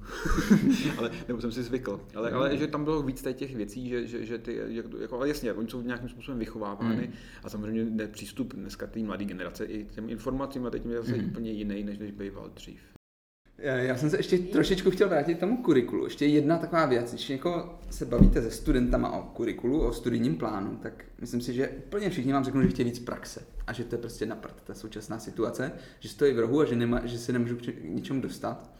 ale, nebo jsem si zvykl. Ale, ale že tam bylo víc těch věcí, že, že, že ty, jako, ale jasně, oni jsou nějakým způsobem vychovávány mm. a samozřejmě nepřístup dneska té mladé generace i těm informacím a teď je zase mm. úplně jiný, než než býval dřív. Já jsem se ještě trošičku chtěl vrátit k tomu kurikulu. Ještě jedna taková věc, když jako se bavíte se studentama o kurikulu, o studijním plánu, tak myslím si, že úplně všichni vám řeknou, že chtějí víc praxe a že to je prostě naprt, ta současná situace, že stojí v rohu a že, nema, že se nemůžu k ničemu dostat.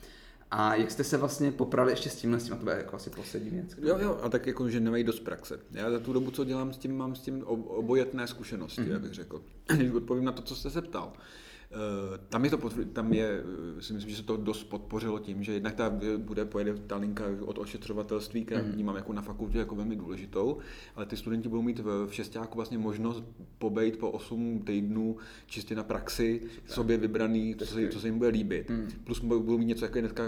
A jak jste se vlastně poprali ještě s tímhle, s tím, a to bude jako asi poslední věc. Jo, jo, a tak jako, že nemají dost praxe. Já za tu dobu, co dělám s tím, mám s tím obojetné zkušenosti, mm-hmm. abych řekl. Když odpovím na to, co jste se ptal. Eh, tam je, to, tam je, eh, si myslím, že se to dost podpořilo tím, že jednak ta eh, bude, pojede ta linka od ošetřovatelství, která mm. vnímám jako na fakultě jako velmi důležitou, ale ty studenti budou mít v, v šestáku vlastně možnost pobejt po 8 týdnů čistě na praxi, tak. sobě vybraný, co se, co se jim bude líbit. Mm. Plus budou mít něco jako je dneska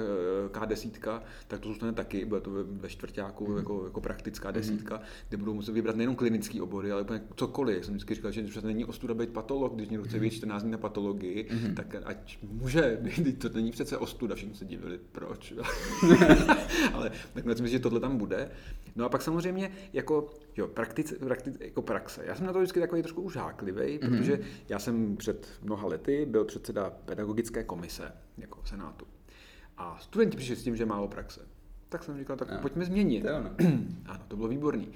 K10, tak to zůstane taky, bude to ve, ve čtvrtáku mm. jako, jako praktická hmm. desítka, mm. kde budou muset vybrat nejenom klinické obory, ale úplně cokoliv. Jsem vždycky říkal, že přesně není ostuda být patolog, když někdo chce být 14 dní na patologii, mm-hmm. tak ať může, to není přece ostuda, všichni se divili, proč. Ale nakonec myslím, že tohle tam bude. No a pak samozřejmě jako, jo, praktic, praktic, jako praxe. Já jsem na to vždycky takový trošku už háklivý, mm-hmm. protože já jsem před mnoha lety byl předseda pedagogické komise jako Senátu. A studenti přišli s tím, že málo praxe. Tak jsem říkal, tak no. pojďme změnit. To ano. ano, to bylo výborný.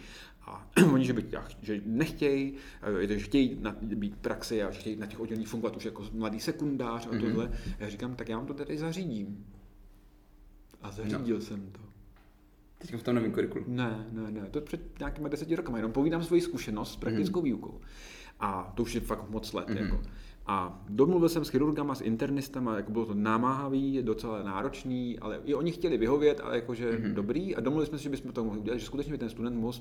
A oni, že, by, že nechtějí, eh, že chtějí na, být praxi a že chtějí na těch odděleních fungovat už jako mladý sekundář a mm-hmm. tohle. Já říkám, tak já vám to tady zařídím. A zařídil no. jsem to. Teď v tom novém kurikulu? Ne, ne, ne, to před nějakými deseti rokama, jenom povídám svoji zkušenost s praktickou mm-hmm. výukou. A to už je fakt moc let. Mm-hmm. Jako. A domluvil jsem s chirurgama, s internistama, jako bylo to námahavý, docela náročný, ale i oni chtěli vyhovět, ale jakože mm-hmm. dobrý. A domluvili jsme si, že bychom to mohli udělat, že skutečně by ten student mohl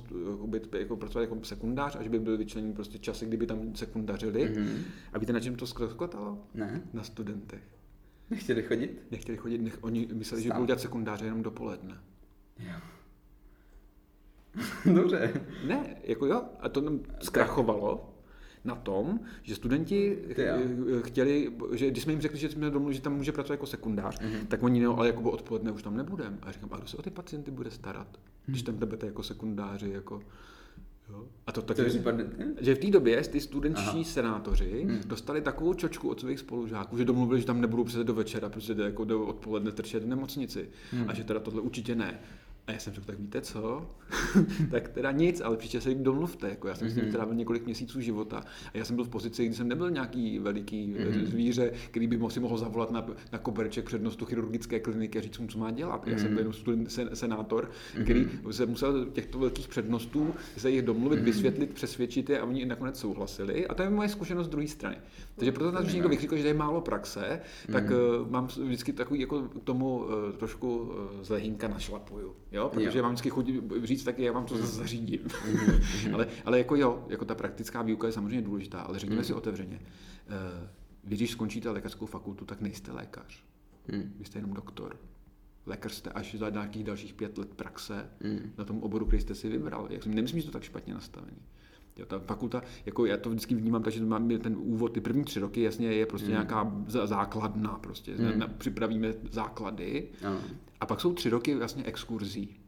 být, jako pracovat jako sekundář a že by byl vyčleněný prostě časy, kdyby tam sekundařili. Mm-hmm. A víte, na čem to zkotalo? Ne. Na studentech. Nechtěli chodit? Nechtěli chodit, nech, oni mysleli, Stav. že budou dělat sekundáře jenom dopoledne. Jo. Dobře. Ne, jako jo, a to nám zkrachovalo na tom, že studenti chtěli, že když jsme jim řekli, že jsme domluvili, že tam může pracovat jako sekundář, mm-hmm. tak oni no, ale jako odpoledne už tam nebudeme. A říkám, a kdo se o ty pacienty bude starat, když mhm. tam nebudete jako sekundáři, jako Jo. A to taky, že v té době ty studentští Aha. senátoři hmm. dostali takovou čočku od svých spolužáků, že domluvili, že tam nebudou přece do večera, protože jde jako do odpoledne trčet v nemocnici. Hmm. A že teda tohle určitě ne. A já jsem řekl, tak víte co? tak teda nic, ale příště se jim domluvte. Jako já jsem mm-hmm. s tím mhm. trávil několik měsíců života. A já jsem byl v pozici, kdy jsem nebyl nějaký veliký mm-hmm. zvíře, který by si mohl zavolat na, na koberček přednostu chirurgické kliniky a říct mu, co má dělat. Mm-hmm. Já jsem byl mhm. jenom student, sen, senátor, mm-hmm. který se musel těchto velkých přednostů se jich domluvit, mm-hmm. vysvětlit, přesvědčit je a oni nakonec souhlasili. A to je moje zkušenost z druhé strany. Takže proto nás když někdo vykřikl, že je málo praxe, tak uh, mám vždycky takový jako k tomu uh, trošku uh, z lehínka našlapuju jo, protože jo. vám vždycky chodí říct taky, já vám to zařídím. Mm-hmm. ale, ale jako jo, jako ta praktická výuka je samozřejmě důležitá, ale řekněme mm. si otevřeně, vy když skončíte lékařskou fakultu, tak nejste lékař. Mm. Vy jste jenom doktor. Lékař jste až za nějakých dalších pět let praxe mm. na tom oboru, který jste si vybral. Jak nemyslím, že to tak špatně nastavený. Jo, ta fakulta, jako já to vždycky vnímám, takže máme ten úvod, ty první tři roky, jasně je prostě mm. nějaká základna, prostě mm. připravíme základy mm. a pak jsou tři roky vlastně exkurzí,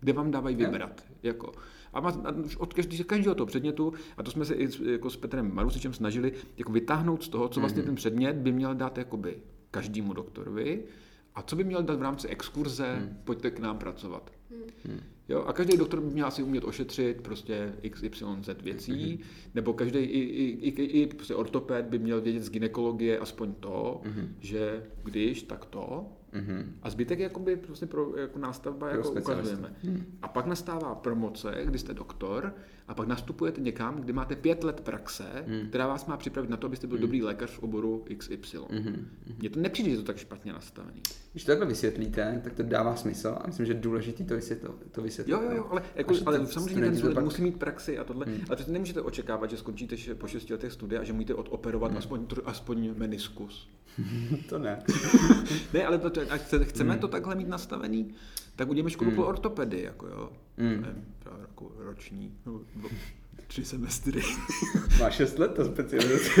kde vám dávají vybrat. Jako. A, má, a od každý, každého toho předmětu, a to jsme se i jako s Petrem Marusičem snažili jako vytáhnout z toho, co vlastně mm. ten předmět by měl dát jakoby každému doktorovi, a co by měl dát v rámci exkurze, hmm. pojďte k nám pracovat. Hmm. Jo, a každý doktor by měl asi umět ošetřit prostě XYZ věcí, hmm. nebo každý i, i, i, i prostě ortoped by měl vědět z ginekologie aspoň to, hmm. že když, tak to. Mm-hmm. A zbytek jakoby prostě pro jako nástavba jako ukazujeme. Mm. A pak nastává promoce, kdy jste doktor a pak nastupujete někam, kde máte pět let praxe, mm. která vás má připravit na to, abyste byl mm. dobrý lékař v oboru XY. Mm-hmm. Mně to nepřijde, že to tak špatně nastavený. Když to takhle vysvětlíte, tak to dává smysl a myslím, že je důležité to vysvětlit. To vysvětlit jo, jo, jo, ale, jako, ale samozřejmě ten student pak... musí mít praxi a tohle, mm. ale přece nemůžete očekávat, že skončíte po šesti letech studia a že můžete odoperovat mm. aspoň, aspoň meniskus. to ne. ne, ale to, to, chceme mm. to takhle mít nastavený, tak uděláme školu mm. pro ortopedy, jako jo. Mm. Nevím, jako roční, no, tři semestry. Má šest let to specializace.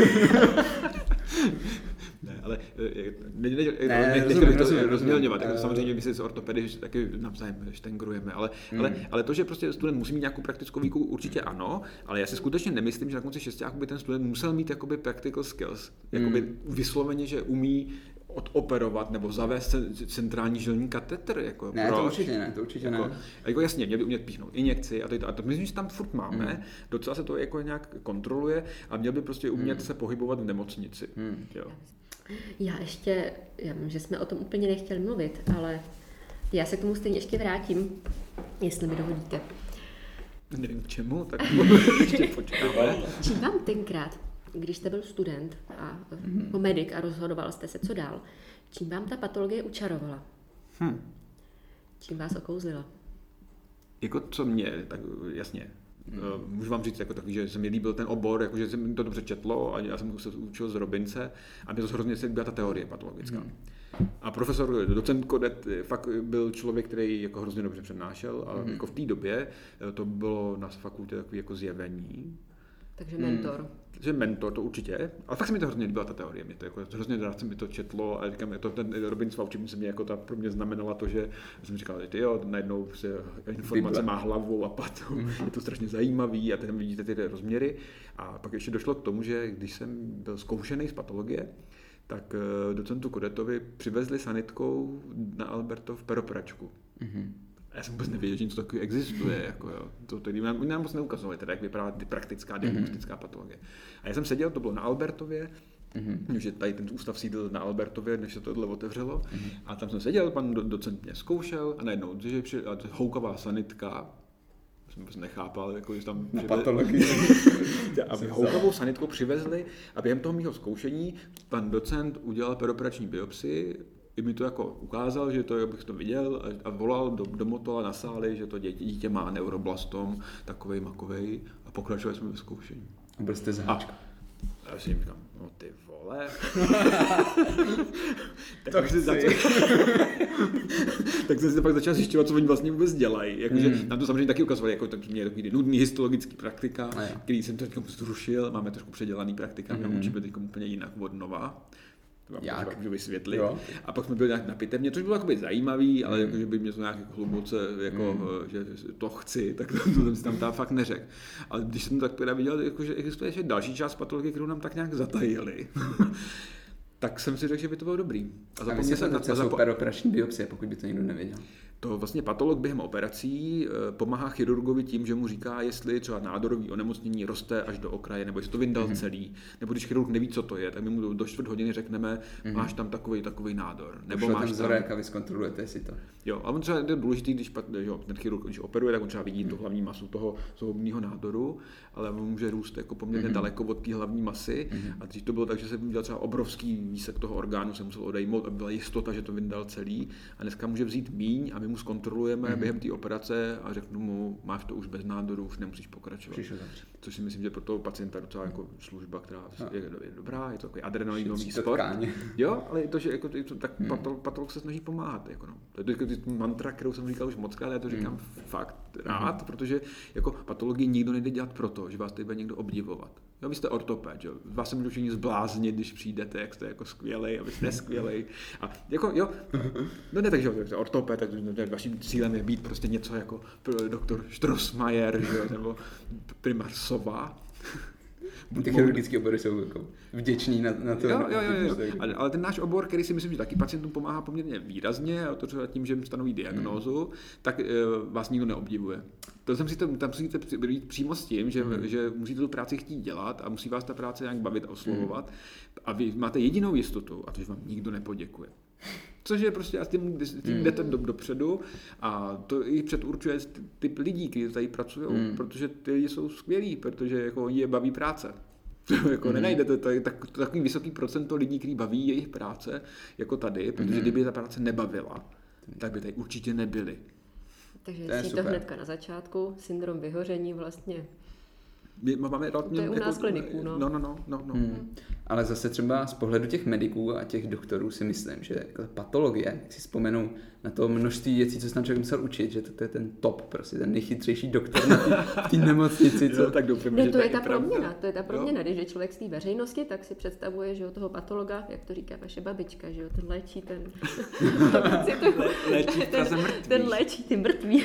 ne, ale eh, ne, ne, ne, ne, ne, rozumím, to rozumím, rozmělňovat. Jako samozřejmě my si z ortopedy taky navzájem štengrujeme, ale, mm. ale, ale to, že prostě student musí mít nějakou praktickou výuku, určitě ano, ale já si skutečně nemyslím, že na konci šestáku by ten student musel mít jakoby practical skills, jakoby mm. vysloveně, že umí odoperovat nebo zavést centrální žilní katetr. Jako, ne, proč? to určitě ne, to určitě jako, ne. Jako jasně, měl by umět píchnout injekci a, to, a to myslím, že tam furt máme, mm. docela se to jako nějak kontroluje a měl by prostě umět mm. se pohybovat v nemocnici. Mm. Jo. Já ještě, já vím, že jsme o tom úplně nechtěli mluvit, ale já se k tomu stejně ještě vrátím, jestli mi dovolíte. Nevím k čemu, tak ještě počkáme. Čím vám tenkrát když jste byl student a mm-hmm. medic a rozhodoval jste se, co dál, čím vám ta patologie učarovala? Hmm. Čím vás okouzlila? Jako co mě, tak jasně, Hmm. Můžu vám říct jako takový, že se mi líbil ten obor, jako, že se mi to dobře četlo a já jsem se učil z Robince a mě to hrozně se líbila ta teorie patologická. Hmm. A profesor, docent Kodet fakt byl člověk, který jako hrozně dobře přednášel a hmm. jako v té době to bylo na fakultě takový jako zjevení. Takže mentor. Hmm že mentor to určitě, ale fakt se mi to hrozně líbila ta teorie, mě to jako hrozně rád se mi to četlo a říkám, to ten Robin Svaučím se mě jako ta pro mě znamenala to, že jsem říkal, ty jo, najednou se informace má hlavu a pat, mm. je to strašně zajímavý a tam vidíte ty rozměry. A pak ještě došlo k tomu, že když jsem byl zkoušený z patologie, tak eh, docentu Kodetovi přivezli sanitkou na Albertov peropračku. Mm-hmm já jsem vůbec nevěděl, že něco takového existuje. Jako, jo. To, to, nám, nám moc neukazovali, teda, jak vypadá ty praktická mhm. diagnostická mm-hmm. patologie. A já jsem seděl, to bylo na Albertově, Mm-hmm. že tady ten ústav sídl na Albertově, než se tohle otevřelo. Mm-hmm. A tam jsem seděl, pan docent mě zkoušel a najednou, že houkavá sanitka, jsem vůbec nechápal, jako, že tam Na patologii. a houkovou sanitku přivezli a během toho mého zkoušení pan docent udělal peroperační biopsii, i mi to jako ukázal, že to, abych to viděl a, volal do, do motola na sály, že to dítě, dítě má neuroblastom, takovej makovej a pokračovali jsme ve zkoušení. A byl jste zaháčka. A já si jim říkám, no ty vole. tak, To jsem si chci. začal, tak jsem si pak začal zjišťovat, co oni vlastně vůbec dělají. Jakože Hmm. nám to samozřejmě taky ukazovali, jako tak mě takový nudný histologický praktika, A jo. který jsem teď zrušil, máme trošku předělaný praktika, my Mhm. učíme teď úplně jinak od nova. To vám Jak? můžu- vysvětlit. Jo. A pak jsme byli nějak na pitevně, což bylo jakoby zajímavý, ale Mhm. jako, že by mě to nějak jako hluboce, jako, Mhm. že to chci, tak to, to jsem si tam tam fakt neřekl. Ale když jsem tak teda viděl, jako, že existuje ještě další část patologie, kterou nám tak nějak zatajili, tak jsem si řekl, že by to bylo dobrý. A zapomněl vy jsem se na- to a zapo- super operační biopsie, pokud by to někdo nevěděl. To vlastně patolog během operací eh, pomáhá chirurgovi tím, že mu říká, jestli třeba nádorový onemocnění roste až do okraje, nebo jestli to vyndal mm-hmm. celý, nebo když chirurg neví, co to je, tak my mu do, čtvrt hodiny řekneme, mm-hmm. máš tam takový takový nádor, nebo máš tam, vzorek a vy zkontrolujete, jestli to. Jo, ale on třeba je důležitý, když jo, ten chirurg, když operuje, tak on třeba vidí tu hlavní masu toho zhoubného nádoru, ale on může růst jako poměrně mm-hmm. daleko od té hlavní masy. Mm-hmm. A když to bylo tak, že se udělal třeba obrovský výsek toho orgánu, se musel odejmout, aby byla jistota, že to vyndal celý. A dneska může vzít míň a my mu zkontrolujeme mm-hmm. během té operace a řeknu mu, máš to už bez nádoru, už nemusíš pokračovat. Přišel. Což si myslím, že pro toho pacienta docela jako služba, která No. je, je dobrá, je to takový adrenalinový sport. tkáně. Jo, ale je to, že jako, to, tak hmm. patolog, patolog se snaží pomáhat. Jako no. To je to jako mantra, kterou jsem říkal už moc krát, já to říkám Hmm. fakt rád, protože jako patologii nikdo nejde dělat proto, že vás tady bude někdo obdivovat. Jo, vy jste ortoped, jo. Vás se můžou všichni zbláznit, když přijdete, jak jste jako skvělej a vy jste skvělej. A jako jo, no ne tak, že jo, jste ortoped, tak vaším cílem je být prostě něco jako doktor Strossmayer, že nebo primář Sova. Ty chirurgické obory jsou jako vděční na, na to. Jo, jo, jo, jo. že- Ale, ale ten náš obor, který si myslím, že taky pacientům pomáhá poměrně výrazně, a to třeba tím, že jim stanoví diagnózu, Hmm. tak e, vás nikdo neobdivuje. To jsem si tam, tam musíte být přímo s tím, že, Hmm. že musíte tu práci chtít dělat a musí vás ta práce nějak bavit a oslovovat. Hmm. A vy máte jedinou jistotu, a to, že vám nikdo nepoděkuje. Což je prostě, a s tím, tím jdete do, dopředu a to i předurčuje typ lidí, kteří tady pracují, Hmm. protože ty lidi jsou skvělí, protože jako oni je baví práce. jako nenajdete tady tak, takový vysoký procento lidí, který baví jejich práce, jako tady, protože kdyby je ta práce nebavila, tak by tady určitě nebyli. Takže To je si to hnedka na začátku, syndrom vyhoření vlastně. My máme relativně... To je u nás kliniků, no. No, no, no, no, no. Hmm. Ale zase třeba z pohledu těch mediků a těch doktorů si myslím, že jako patologie, jak si vzpomenu na to množství věcí, co jsem tam člověk musel učit, že to, to je ten top, prostě ten nejchytřejší doktor na té nemocnici, co Jo, tak doufám, že to je ta pravda. proměna, to je ta Jo. proměna, když je člověk z té veřejnosti, tak si představuje, že jo, toho patologa, jak to říká vaše babička, že jo, ten léčí ten, Léčí ten, ten léčí ty mrtví.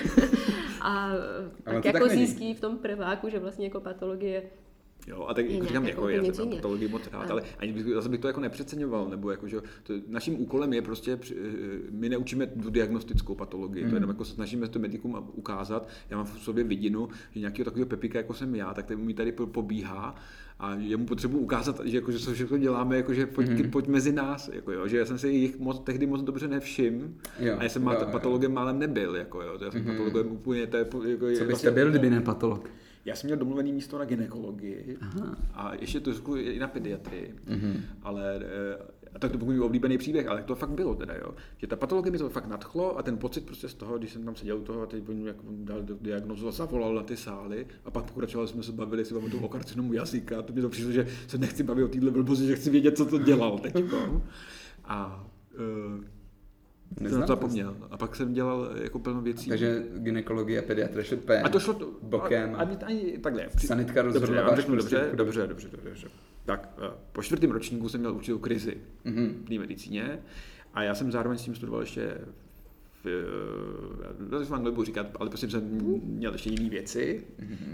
A Ale tak jako tak zjistí v tom prváku, že vlastně jako patologie Jo, a tak jako říkám, jako jako já jsem patologii moc rád, ale ani bych, zase bych to jako nepřeceňoval, nebo jako, že to, naším úkolem je prostě, při- my neučíme tu diagnostickou patologii, to Mhm. jenom jako se snažíme to medikům ukázat, já mám v sobě vidinu, že nějakého takového pepika, jako jsem já, tak ten mi tady po- pobíhá a jemu potřebuji ukázat, že, jako, že co všechno děláme, jako, že pojď, Mhm. pojď mezi nás, jako, jo, že já jsem si jich moc, tehdy moc dobře nevšim Jo, a já jsem jo, jo, jo. patologem málem nebyl, jako, jo, to já jsem Mhm. patologem úplně, to je, jako, Co byste byl, kdyby ne patolog? Já jsem měl domluvený místo na ginekologii Aha. a ještě trošku i na pediatrii, Mhm. ale eh, a tak to byl můj oblíbený příběh, ale to fakt bylo teda, jo. Že ta patologie mi to fakt nadchlo a ten pocit prostě z toho, když jsem tam seděl u toho a teď on jako dal diagnozu a zavolal na ty sály a pak pokračovali jsme se bavili si pamatuju o karcinomu jazyka a to mi to přišlo, že se nechci bavit o téhle blbosti, že chci vědět, co to dělal teď. A uh, Neznám to. zapomněl. A pak jsem dělal jako plno věcí. Takže gynekologie a pediatrie šlo úplně A to šlo to, bokem. A, ani, ani, takhle. při- Sanitka Dobře, rozhodla váš řeknu prostě dobře, dobře, dobře, dobře, dobře. Tak, eh, po čtvrtém ročníku jsem měl určitou krizi Mhm. v medicíně a já jsem zároveň s tím studoval ještě eh, já to vám nebudu říkat, ale prostě jsem měl ještě jiné věci.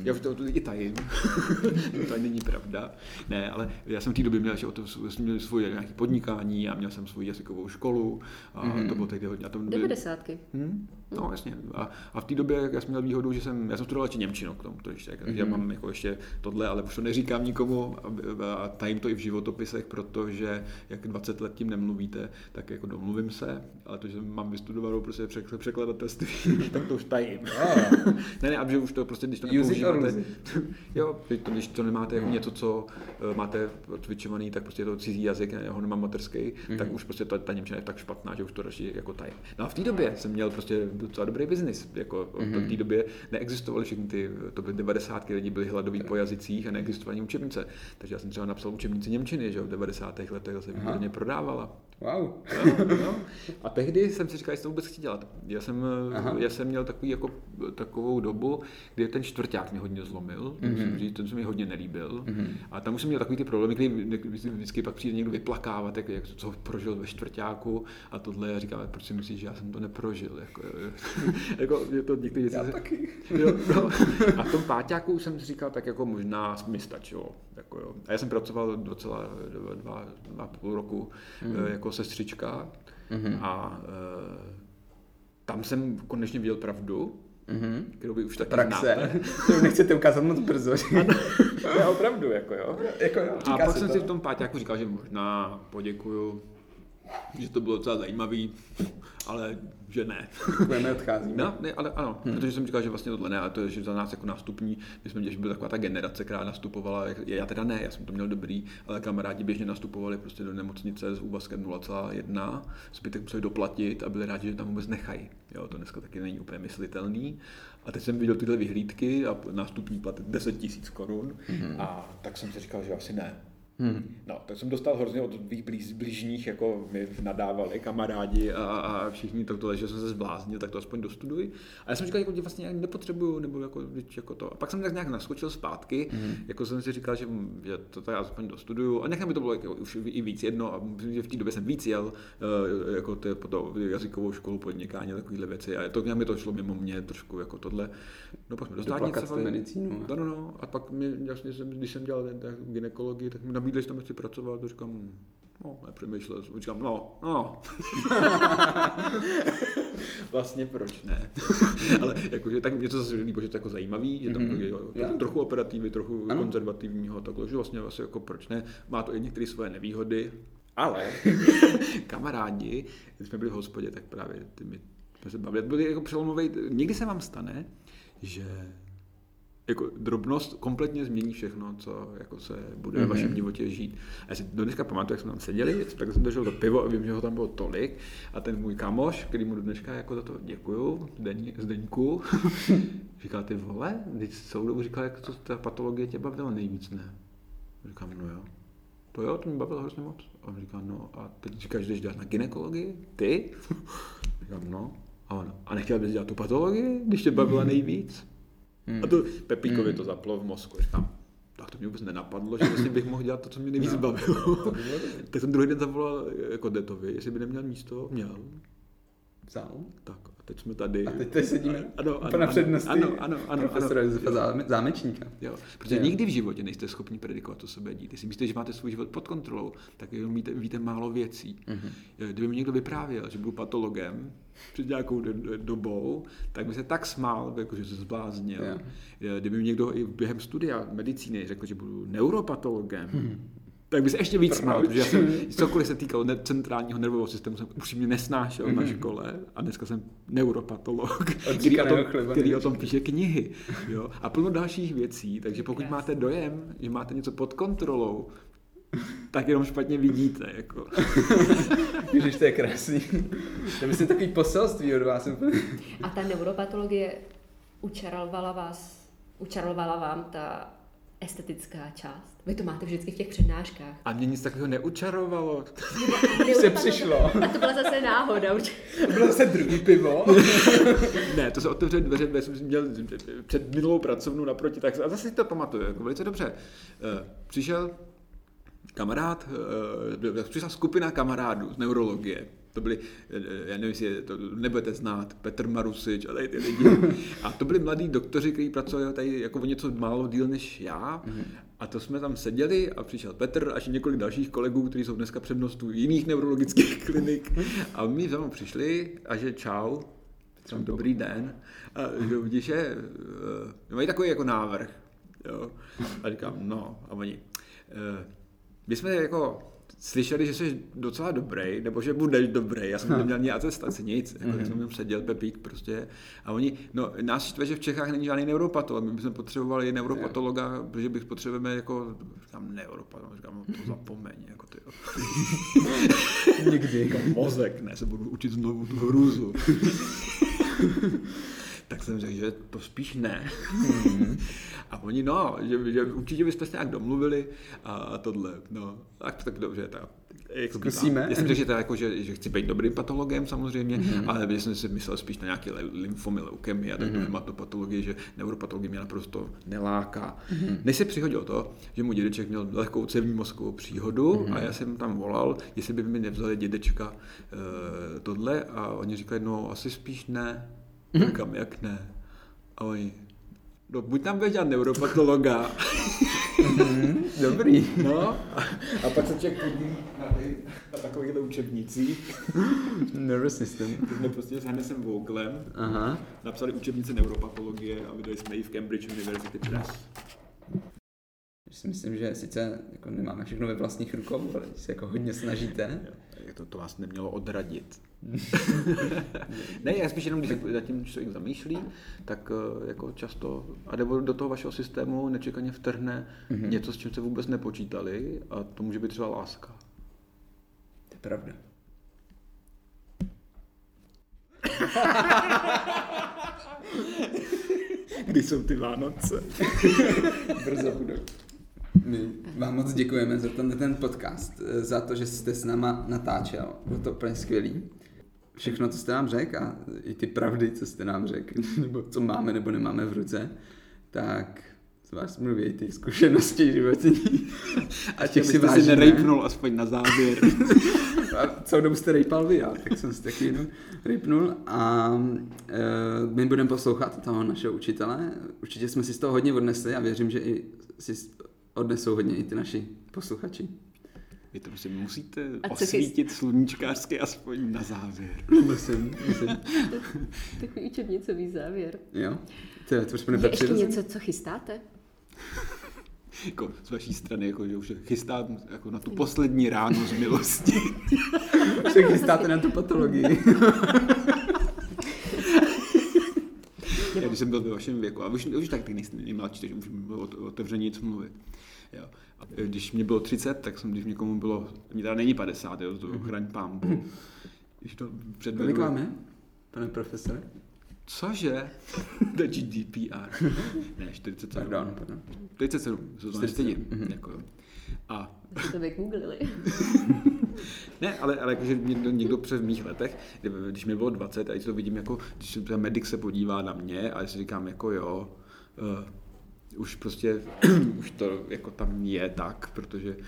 Já už to, to i tajím. to není pravda. Ne, ale já jsem v té době měl ještě o to, jsem měl svoje nějaké podnikání a měl jsem svou jazykovou školu a Mhm. to bylo tehdy hodně. A to, devadesátky. Hmm? No, jasně. A, a v té době já jsem měl výhodu, že jsem, já jsem studoval ještě Němčinu k tomu, to ještě, mm-hmm. já mám jako ještě tohle, ale už to neříkám nikomu a, a tajím to i v životopisech, protože jak 20 let tím nemluvíte, tak jako domluvím se, ale to, že mám vystudovanou prostě prostě přek- překladatelství, tak to už tajím. ne, ne, a že už to prostě, když to nepoužíváte, jo, když to, když to nemáte jako něco, co eh, máte cvičovaný, tak prostě je to cizí jazyk, já ho nemám materský, mm-hmm. tak už prostě ta, ta němčina je tak špatná, že už to radši jako tajím. No a v té době jsem měl prostě docela dobrý biznis, jako mm-hmm. v té době neexistovaly všechny ty, to byly 90. lidi byli hladoví po jazycích a neexistovaly učebnice, takže já jsem třeba napsal učebnici Němčiny, že v 90. letech se výborně prodávala. Wow. No, no. A tehdy jsem si říkal, jestli to vůbec chci dělat. Já jsem, Aha. já jsem měl takový, jako, takovou dobu, kdy ten čtvrták mě hodně zlomil, mm-hmm. musím říct, ten se mi hodně nelíbil. Mm-hmm. A tam už jsem měl takový ty problémy, kdy vždycky pak přijde někdo vyplakávat, jak, jak co prožil ve čtvrtáku a tohle a říká, proč si myslíš, že já jsem to neprožil. Jako, jako je to někdy věci. Já se... taky. Jo, no. A v tom páťáku jsem si říkal, tak jako možná mi stačilo. Jako, jo. A já jsem pracoval docela dva, dva, dva půl roku mm. jako sestřička mm-hmm. a e, tam jsem konečně viděl pravdu, Mm-hmm. kterou vy už taky Praxe. znáte. to nechcete ukázat moc brzo. ne, opravdu, jako jo. jako jo a pak jsem to. si v tom páťáku říkal, že možná poděkuju, že to bylo docela zajímavý, ale že ne. Budeme odcházíme. No, ne, ale ano, hmm. protože jsem říkal, že vlastně tohle ne, ale to je že za nás jako nástupní, my jsme že byla taková ta generace, která nastupovala, já teda ne, já jsem to měl dobrý, ale kamarádi běžně nastupovali prostě do nemocnice s úvazkem 0,1, zbytek museli doplatit a byli rádi, že tam vůbec nechají. Jo, to dneska taky není úplně myslitelný. A teď jsem viděl tyhle vyhlídky a nástupní plat 10 tisíc korun hmm. a tak jsem si říkal, že asi ne. Hmm. No, tak jsem dostal hrozně od tvých blíž, blížních, jako mi nadávali kamarádi a, a všichni to, tohle, že jsem se zbláznil, tak to aspoň dostuduj. A já jsem říkal, jako, že vlastně nepotřebuju, nebo jako, jako to. A pak jsem tak nějak naskočil zpátky, hmm. jako jsem si říkal, že, že to tak aspoň dostuduju. A nechám mi to bylo jako, už i víc jedno a myslím, že v té době jsem víc jel, uh, jako to, po to jazykovou školu podnikání a takovéhle věci. A to mi to šlo mimo mě trošku jako tohle. No pak jsme do státnice. medicínu. No, no, no. A pak mi, jasně, když jsem dělal ten, ten ginekologii, tak mi nabídli, že tam chci pracovat, to říkám, no, nepřemýšlel jsem, říkám, no, no. vlastně proč ne? Ale jakože tak mě to zase líbí, že to jako zajímavý, že tam mm-hmm. je to, trochu operativy, trochu ano. konzervativního, takhle, že vlastně, vlastně jako proč ne? Má to i některé svoje nevýhody, ale kamarádi, když jsme byli v hospodě, tak právě ty mi jsme se bavili. Byli jako přelomový, někdy se vám stane, že jako drobnost kompletně změní všechno, co jako se bude mm-hmm. v vašem životě žít. A já si do dneška pamatuju, jak jsme tam seděli, tak jsem držel to pivo a vím, že ho tam bylo tolik. A ten můj kamoš, který mu do dneška jako za to děkuju, Zdeňku, říkal, ty vole, když celou dobu říkal, jak to ta patologie tě bavila nejvíc, ne? Říkám, no jo. To jo, to mě bavilo hrozně moc. A on říká, no a teď říkáš, že jdeš dělat na ginekologii? Ty? Říkám, no. A ono, a nechtěl bys dělat tu patologii, když tě bavila nejvíc? Hmm. A to Pepíkovi hmm. to zaplo v mozku. Říkám, tak to mě vůbec nenapadlo, že vlastně bych mohl dělat to, co mě nejvíc no. bavilo. tak jsem druhý den zavolal jako Detovi, jestli by neměl místo, měl. Vzal. Tak a teď jsme tady. A teď tady sedíme ano, ano, ano, přednosti ano, ano, ano, profesora ano, Josefa Zámečníka. Jo, protože jo. nikdy v životě nejste schopni predikovat, co se bude dít. Jestli myslíte, že máte svůj život pod kontrolou, tak jenom víte, víte málo věcí. Mm-hmm. Kdyby mi někdo vyprávěl, že budu patologem, před nějakou dobou, tak by se tak smál, jako že se zbláznil. Yeah. Kdyby mi někdo i během studia medicíny řekl, že budu neuropatologem, hmm. tak by se ještě víc smál, protože já jsem, cokoliv se týkalo centrálního nervového systému, jsem upřímně nesnášel mm-hmm. na hmm. škole a dneska jsem neuropatolog, který o, tom, který o tom píše knihy. Jo? A plno dalších věcí, takže pokud máte dojem, že máte něco pod kontrolou, tak jenom špatně vidíte. Jako. Ježiš, to je krásný. To je myslím takový poselství od vás. A ta neuropatologie učarovala vás, učarovala vám ta estetická část. Vy to máte vždycky v těch přednáškách. A mě nic takového neučarovalo. se přišlo. A to byla zase náhoda. To bylo zase druhý pivo. ne, to se otevře dveře, já jsem měl před minulou pracovnu naproti, tak a zase si to pamatuju, jako velice dobře. Eh, přišel kamarád, přišla skupina kamarádů z neurologie. To byli, eh, já nevím, jestli to nebudete znát, Petr Marusič a tady ty lidi. A to byli mladí doktoři, kteří pracovali tady jako o něco málo díl než já. Mhm. A to jsme tam seděli a přišel Petr a několik dalších kolegů, kteří jsou dneska přednostů jiných neurologických klinik. A my za mnou přišli a že čau, Petr, dobrý den. A že vidíš, že mají takový jako návrh. Jo. A říkám, no, a oni, my jsme jako slyšeli, že jsi docela dobrý, nebo že budeš dobrý. Já jsem neměl ani atestaci, nic. Jako, mm-hmm. jsem jenom seděl pepík prostě. A oni, no nás štve, že v Čechách není žádný neuropatolog. My bychom potřebovali neuropatologa, protože bych potřebujeme jako, říkám neuropatolog, říkám, no, to zapomeň, jako ty. Nikdy. Jako mozek, ne, se budu učit znovu tu hrůzu. tak jsem řekl, že to spíš ne. Mm. a oni, no, že, že určitě byste se nějak domluvili a tohle, no, tak, tak dobře, tak jak Zkusíme. Já jsem řekl, že, to jako, že, že chci být dobrým patologem samozřejmě, mm-hmm. ale jsem si myslel spíš na nějaké lymfomy, leukemie a takové mm-hmm. hematopatologie, že neuropatologie mě naprosto neláká. Mm-hmm. Než se přihodilo to, že můj dědeček měl lehkou cévní mozkovou příhodu mm-hmm. a já jsem tam volal, jestli by mi nevzali dědečka uh, tohle a oni říkali, no asi spíš ne. Mm-hmm. Říkám, jak ne? A oni, no buď tam dělat neuropatologa. mm-hmm. Dobrý. No, a, pak se člověk podílí na, na takovýchhle učebnicích. Nervous system. Jsme prostě s Hannesem Vogelem Aha. napsali učebnice neuropatologie a vydali jsme ji v Cambridge University Press. Si myslím, že sice jako nemáme všechno ve vlastních rukou, ale se jako hodně snažíte. To, to vás nemělo odradit. ne, já spíš jenom, když se nad tím člověk zamýšlí, tak eh, jako často, a nebo do toho vašeho systému nečekaně vtrhne mm-hmm. něco, s čím se vůbec nepočítali a to může být třeba láska. To je pravda. Kdy jsou ty Vánoce? Brzo budou. My vám moc děkujeme za ten, ten podcast, eh, za to, že jste s náma natáčel. Bylo to úplně skvělý. Všechno, co jste nám řekl a i ty pravdy, co jste nám řekl, nebo co máme nebo nemáme v ruce, tak z vás mluví ty zkušenosti životní. A těch si vážíme. si nerejpnul aspoň na závěr. a celou dobu jste rejpal vy, já, tak jsem si taky jenom rejpnul. A e, my budeme poslouchat toho našeho učitele. Určitě jsme si z toho hodně odnesli a věřím, že i si odnesou hodně i ty naši posluchači. Vy to prostě musíte a osvítit sluníčkářsky aspoň na závěr. Musím, musím. Takový učebnicový závěr. Jo? To, je, to už je ještě něco, co chystáte? jako z vaší strany, jako, že už chystám jako na tu poslední ráno z milosti. už se chystáte na tu patologii. Já když jsem byl ve vašem věku, a už, už tak ty nejste nejmladší, takže už bylo otevřeně nic mluvit. Jo. A když mě bylo 30, tak jsem, když někomu bylo, mě teda není 50, jo, to chraň pámbu. Když to předvedu... Kolik máme, pane profesore? Cože? To je GDPR. Ne, 47. Pardon, pardon. 47, to 47. Mm-hmm. Jako, a... Jste to vygooglili. ne, ale, ale jakože někdo, někdo přes mých letech, když mi bylo 20 a když to vidím jako, když ten medic se podívá na mě a si říkám jako jo, uh, už prostě, už to jako tam je tak, protože uh,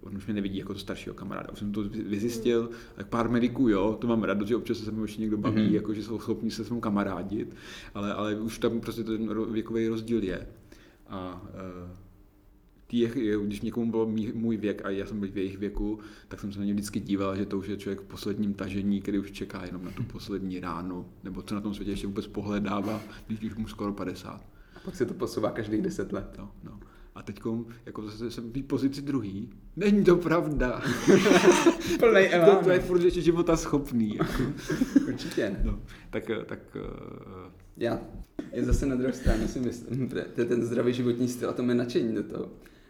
on už mě nevidí jako to staršího kamaráda. Už jsem to vyzjistil, tak pár mediků, jo, to mám rád, že občas se mi ještě někdo baví, mm-hmm. jako že jsou schopni se s mnou kamarádit, ale, ale už tam prostě ten věkový rozdíl je. A uh, tý, když někomu byl můj věk a já jsem byl v jejich věku, tak jsem se na ně vždycky díval, že to už je člověk v posledním tažení, který už čeká jenom na tu poslední ránu, nebo co na tom světě ještě vůbec pohledává, když už mu skoro 50. Pak se to posouvá každých deset let. No, no. A teď jako zase jsem v pozici druhý. Není to pravda. Plnej to, to, je furt ještě života schopný. Jako. Určitě. No, tak, tak uh... Já je zase na druhé straně si myslím, to je ten zdravý životní styl a to mě nadšení do toho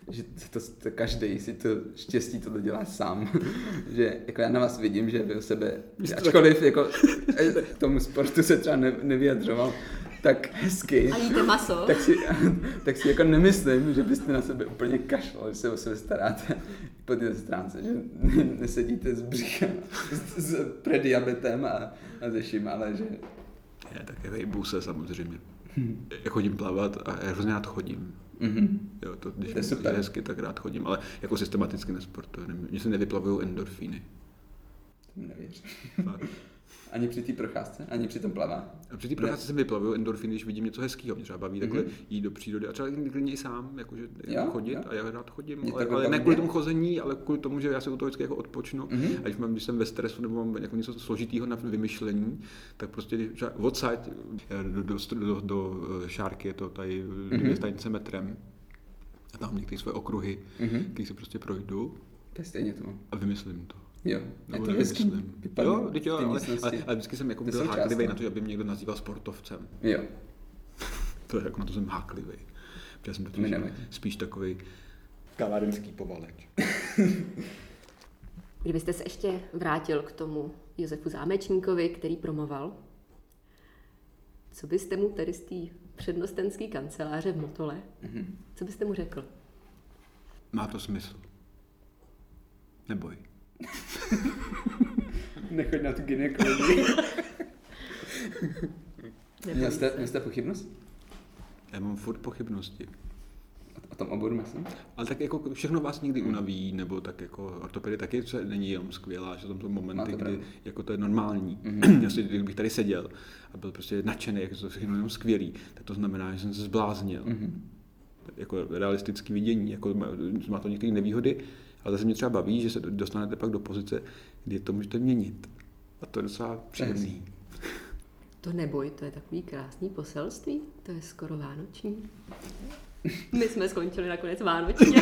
že to, to každý si to štěstí to dělá sám. že jako já na vás vidím, že vy o sebe, ačkoliv jako tomu sportu se třeba ne, nevyjadřoval, tak hezky. A jíte maso. Tak si, tak si jako nemyslím, že byste na sebe úplně kašlali, že se o sebe staráte po té stránce, že nesedíte s břichem, s, s prediabetem a, a ze vším, ale že... Je, tak je se samozřejmě. Já chodím plavat a já hrozně rád chodím. Mm-hmm. Jo, to, když to je super. hezky, tak rád chodím, ale jako systematicky nesportuju. Mně se nevyplavují endorfíny. Nevěřím. Ani při té procházce, ani při tom plavání. A při té procházce se vyplavují endorfiny, když vidím něco hezkého. Mě třeba baví mm-hmm. takhle jít do přírody a třeba klidně i sám, jakože jo, chodit jo. a já rád chodím. ale, ale ne kvůli tomu chození, ale kvůli tomu, že já se u toho vždycky jako odpočnu. Mm-hmm. A když, mám, když jsem ve stresu nebo mám jako něco složitého na vymyšlení, tak prostě odsaď do, do, do, do, do šárky je to tady mm-hmm. dvě stanice metrem a tam některé své okruhy, mm-hmm. které se prostě projdu To je stejně to. A vymyslím to. Jo, Nebo je to hezký. Jo, teď jo, ale, ale, ale, vždycky jsem jako To byl háklivý na to, aby mě někdo nazýval sportovcem. Jo, To je jako na to jsem háklivý. Já jsem totiž spíš takový kavárenský povaleč. Kdybyste se ještě vrátil k tomu Josefu Zámečníkovi, který promoval, co byste mu tedy z té přednostenské kanceláře v Motole, mm-hmm. co byste mu řekl? Má to smysl. Neboj. nechoď na tu gynekologii. Měl jste, měl jste pochybnost? Já mám furt pochybnosti. O tom oboru myslím. Ale tak jako všechno vás někdy unaví, nebo tak jako ortopedie taky co není jenom skvělá, že tam jsou momenty, kdy jako to je normální. Mhm. Já si, kdybych tady seděl a byl prostě nadšený, jak je to všechno jenom skvělý, tak to znamená, že jsem se zbláznil. Mhm. Jako realistické vidění, jako má, má to některé nevýhody, ale zase mě třeba baví, že se dostanete pak do pozice, kdy to můžete měnit. A to je docela příjemný. To neboj, to je takový krásný poselství, to je skoro vánoční. My jsme skončili nakonec vánočně.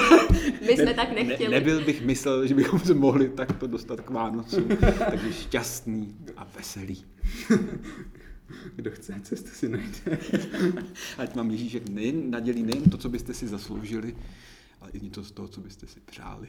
My jsme tak nechtěli. Ne, nebyl bych myslel, že bychom se mohli takto dostat k Vánocům. Takže šťastný a veselý. Kdo chce cestu si najde. Ať vám Ježíšek nejen nadělí nejen to, co byste si zasloužili, ale i něco z toho, co byste si přáli.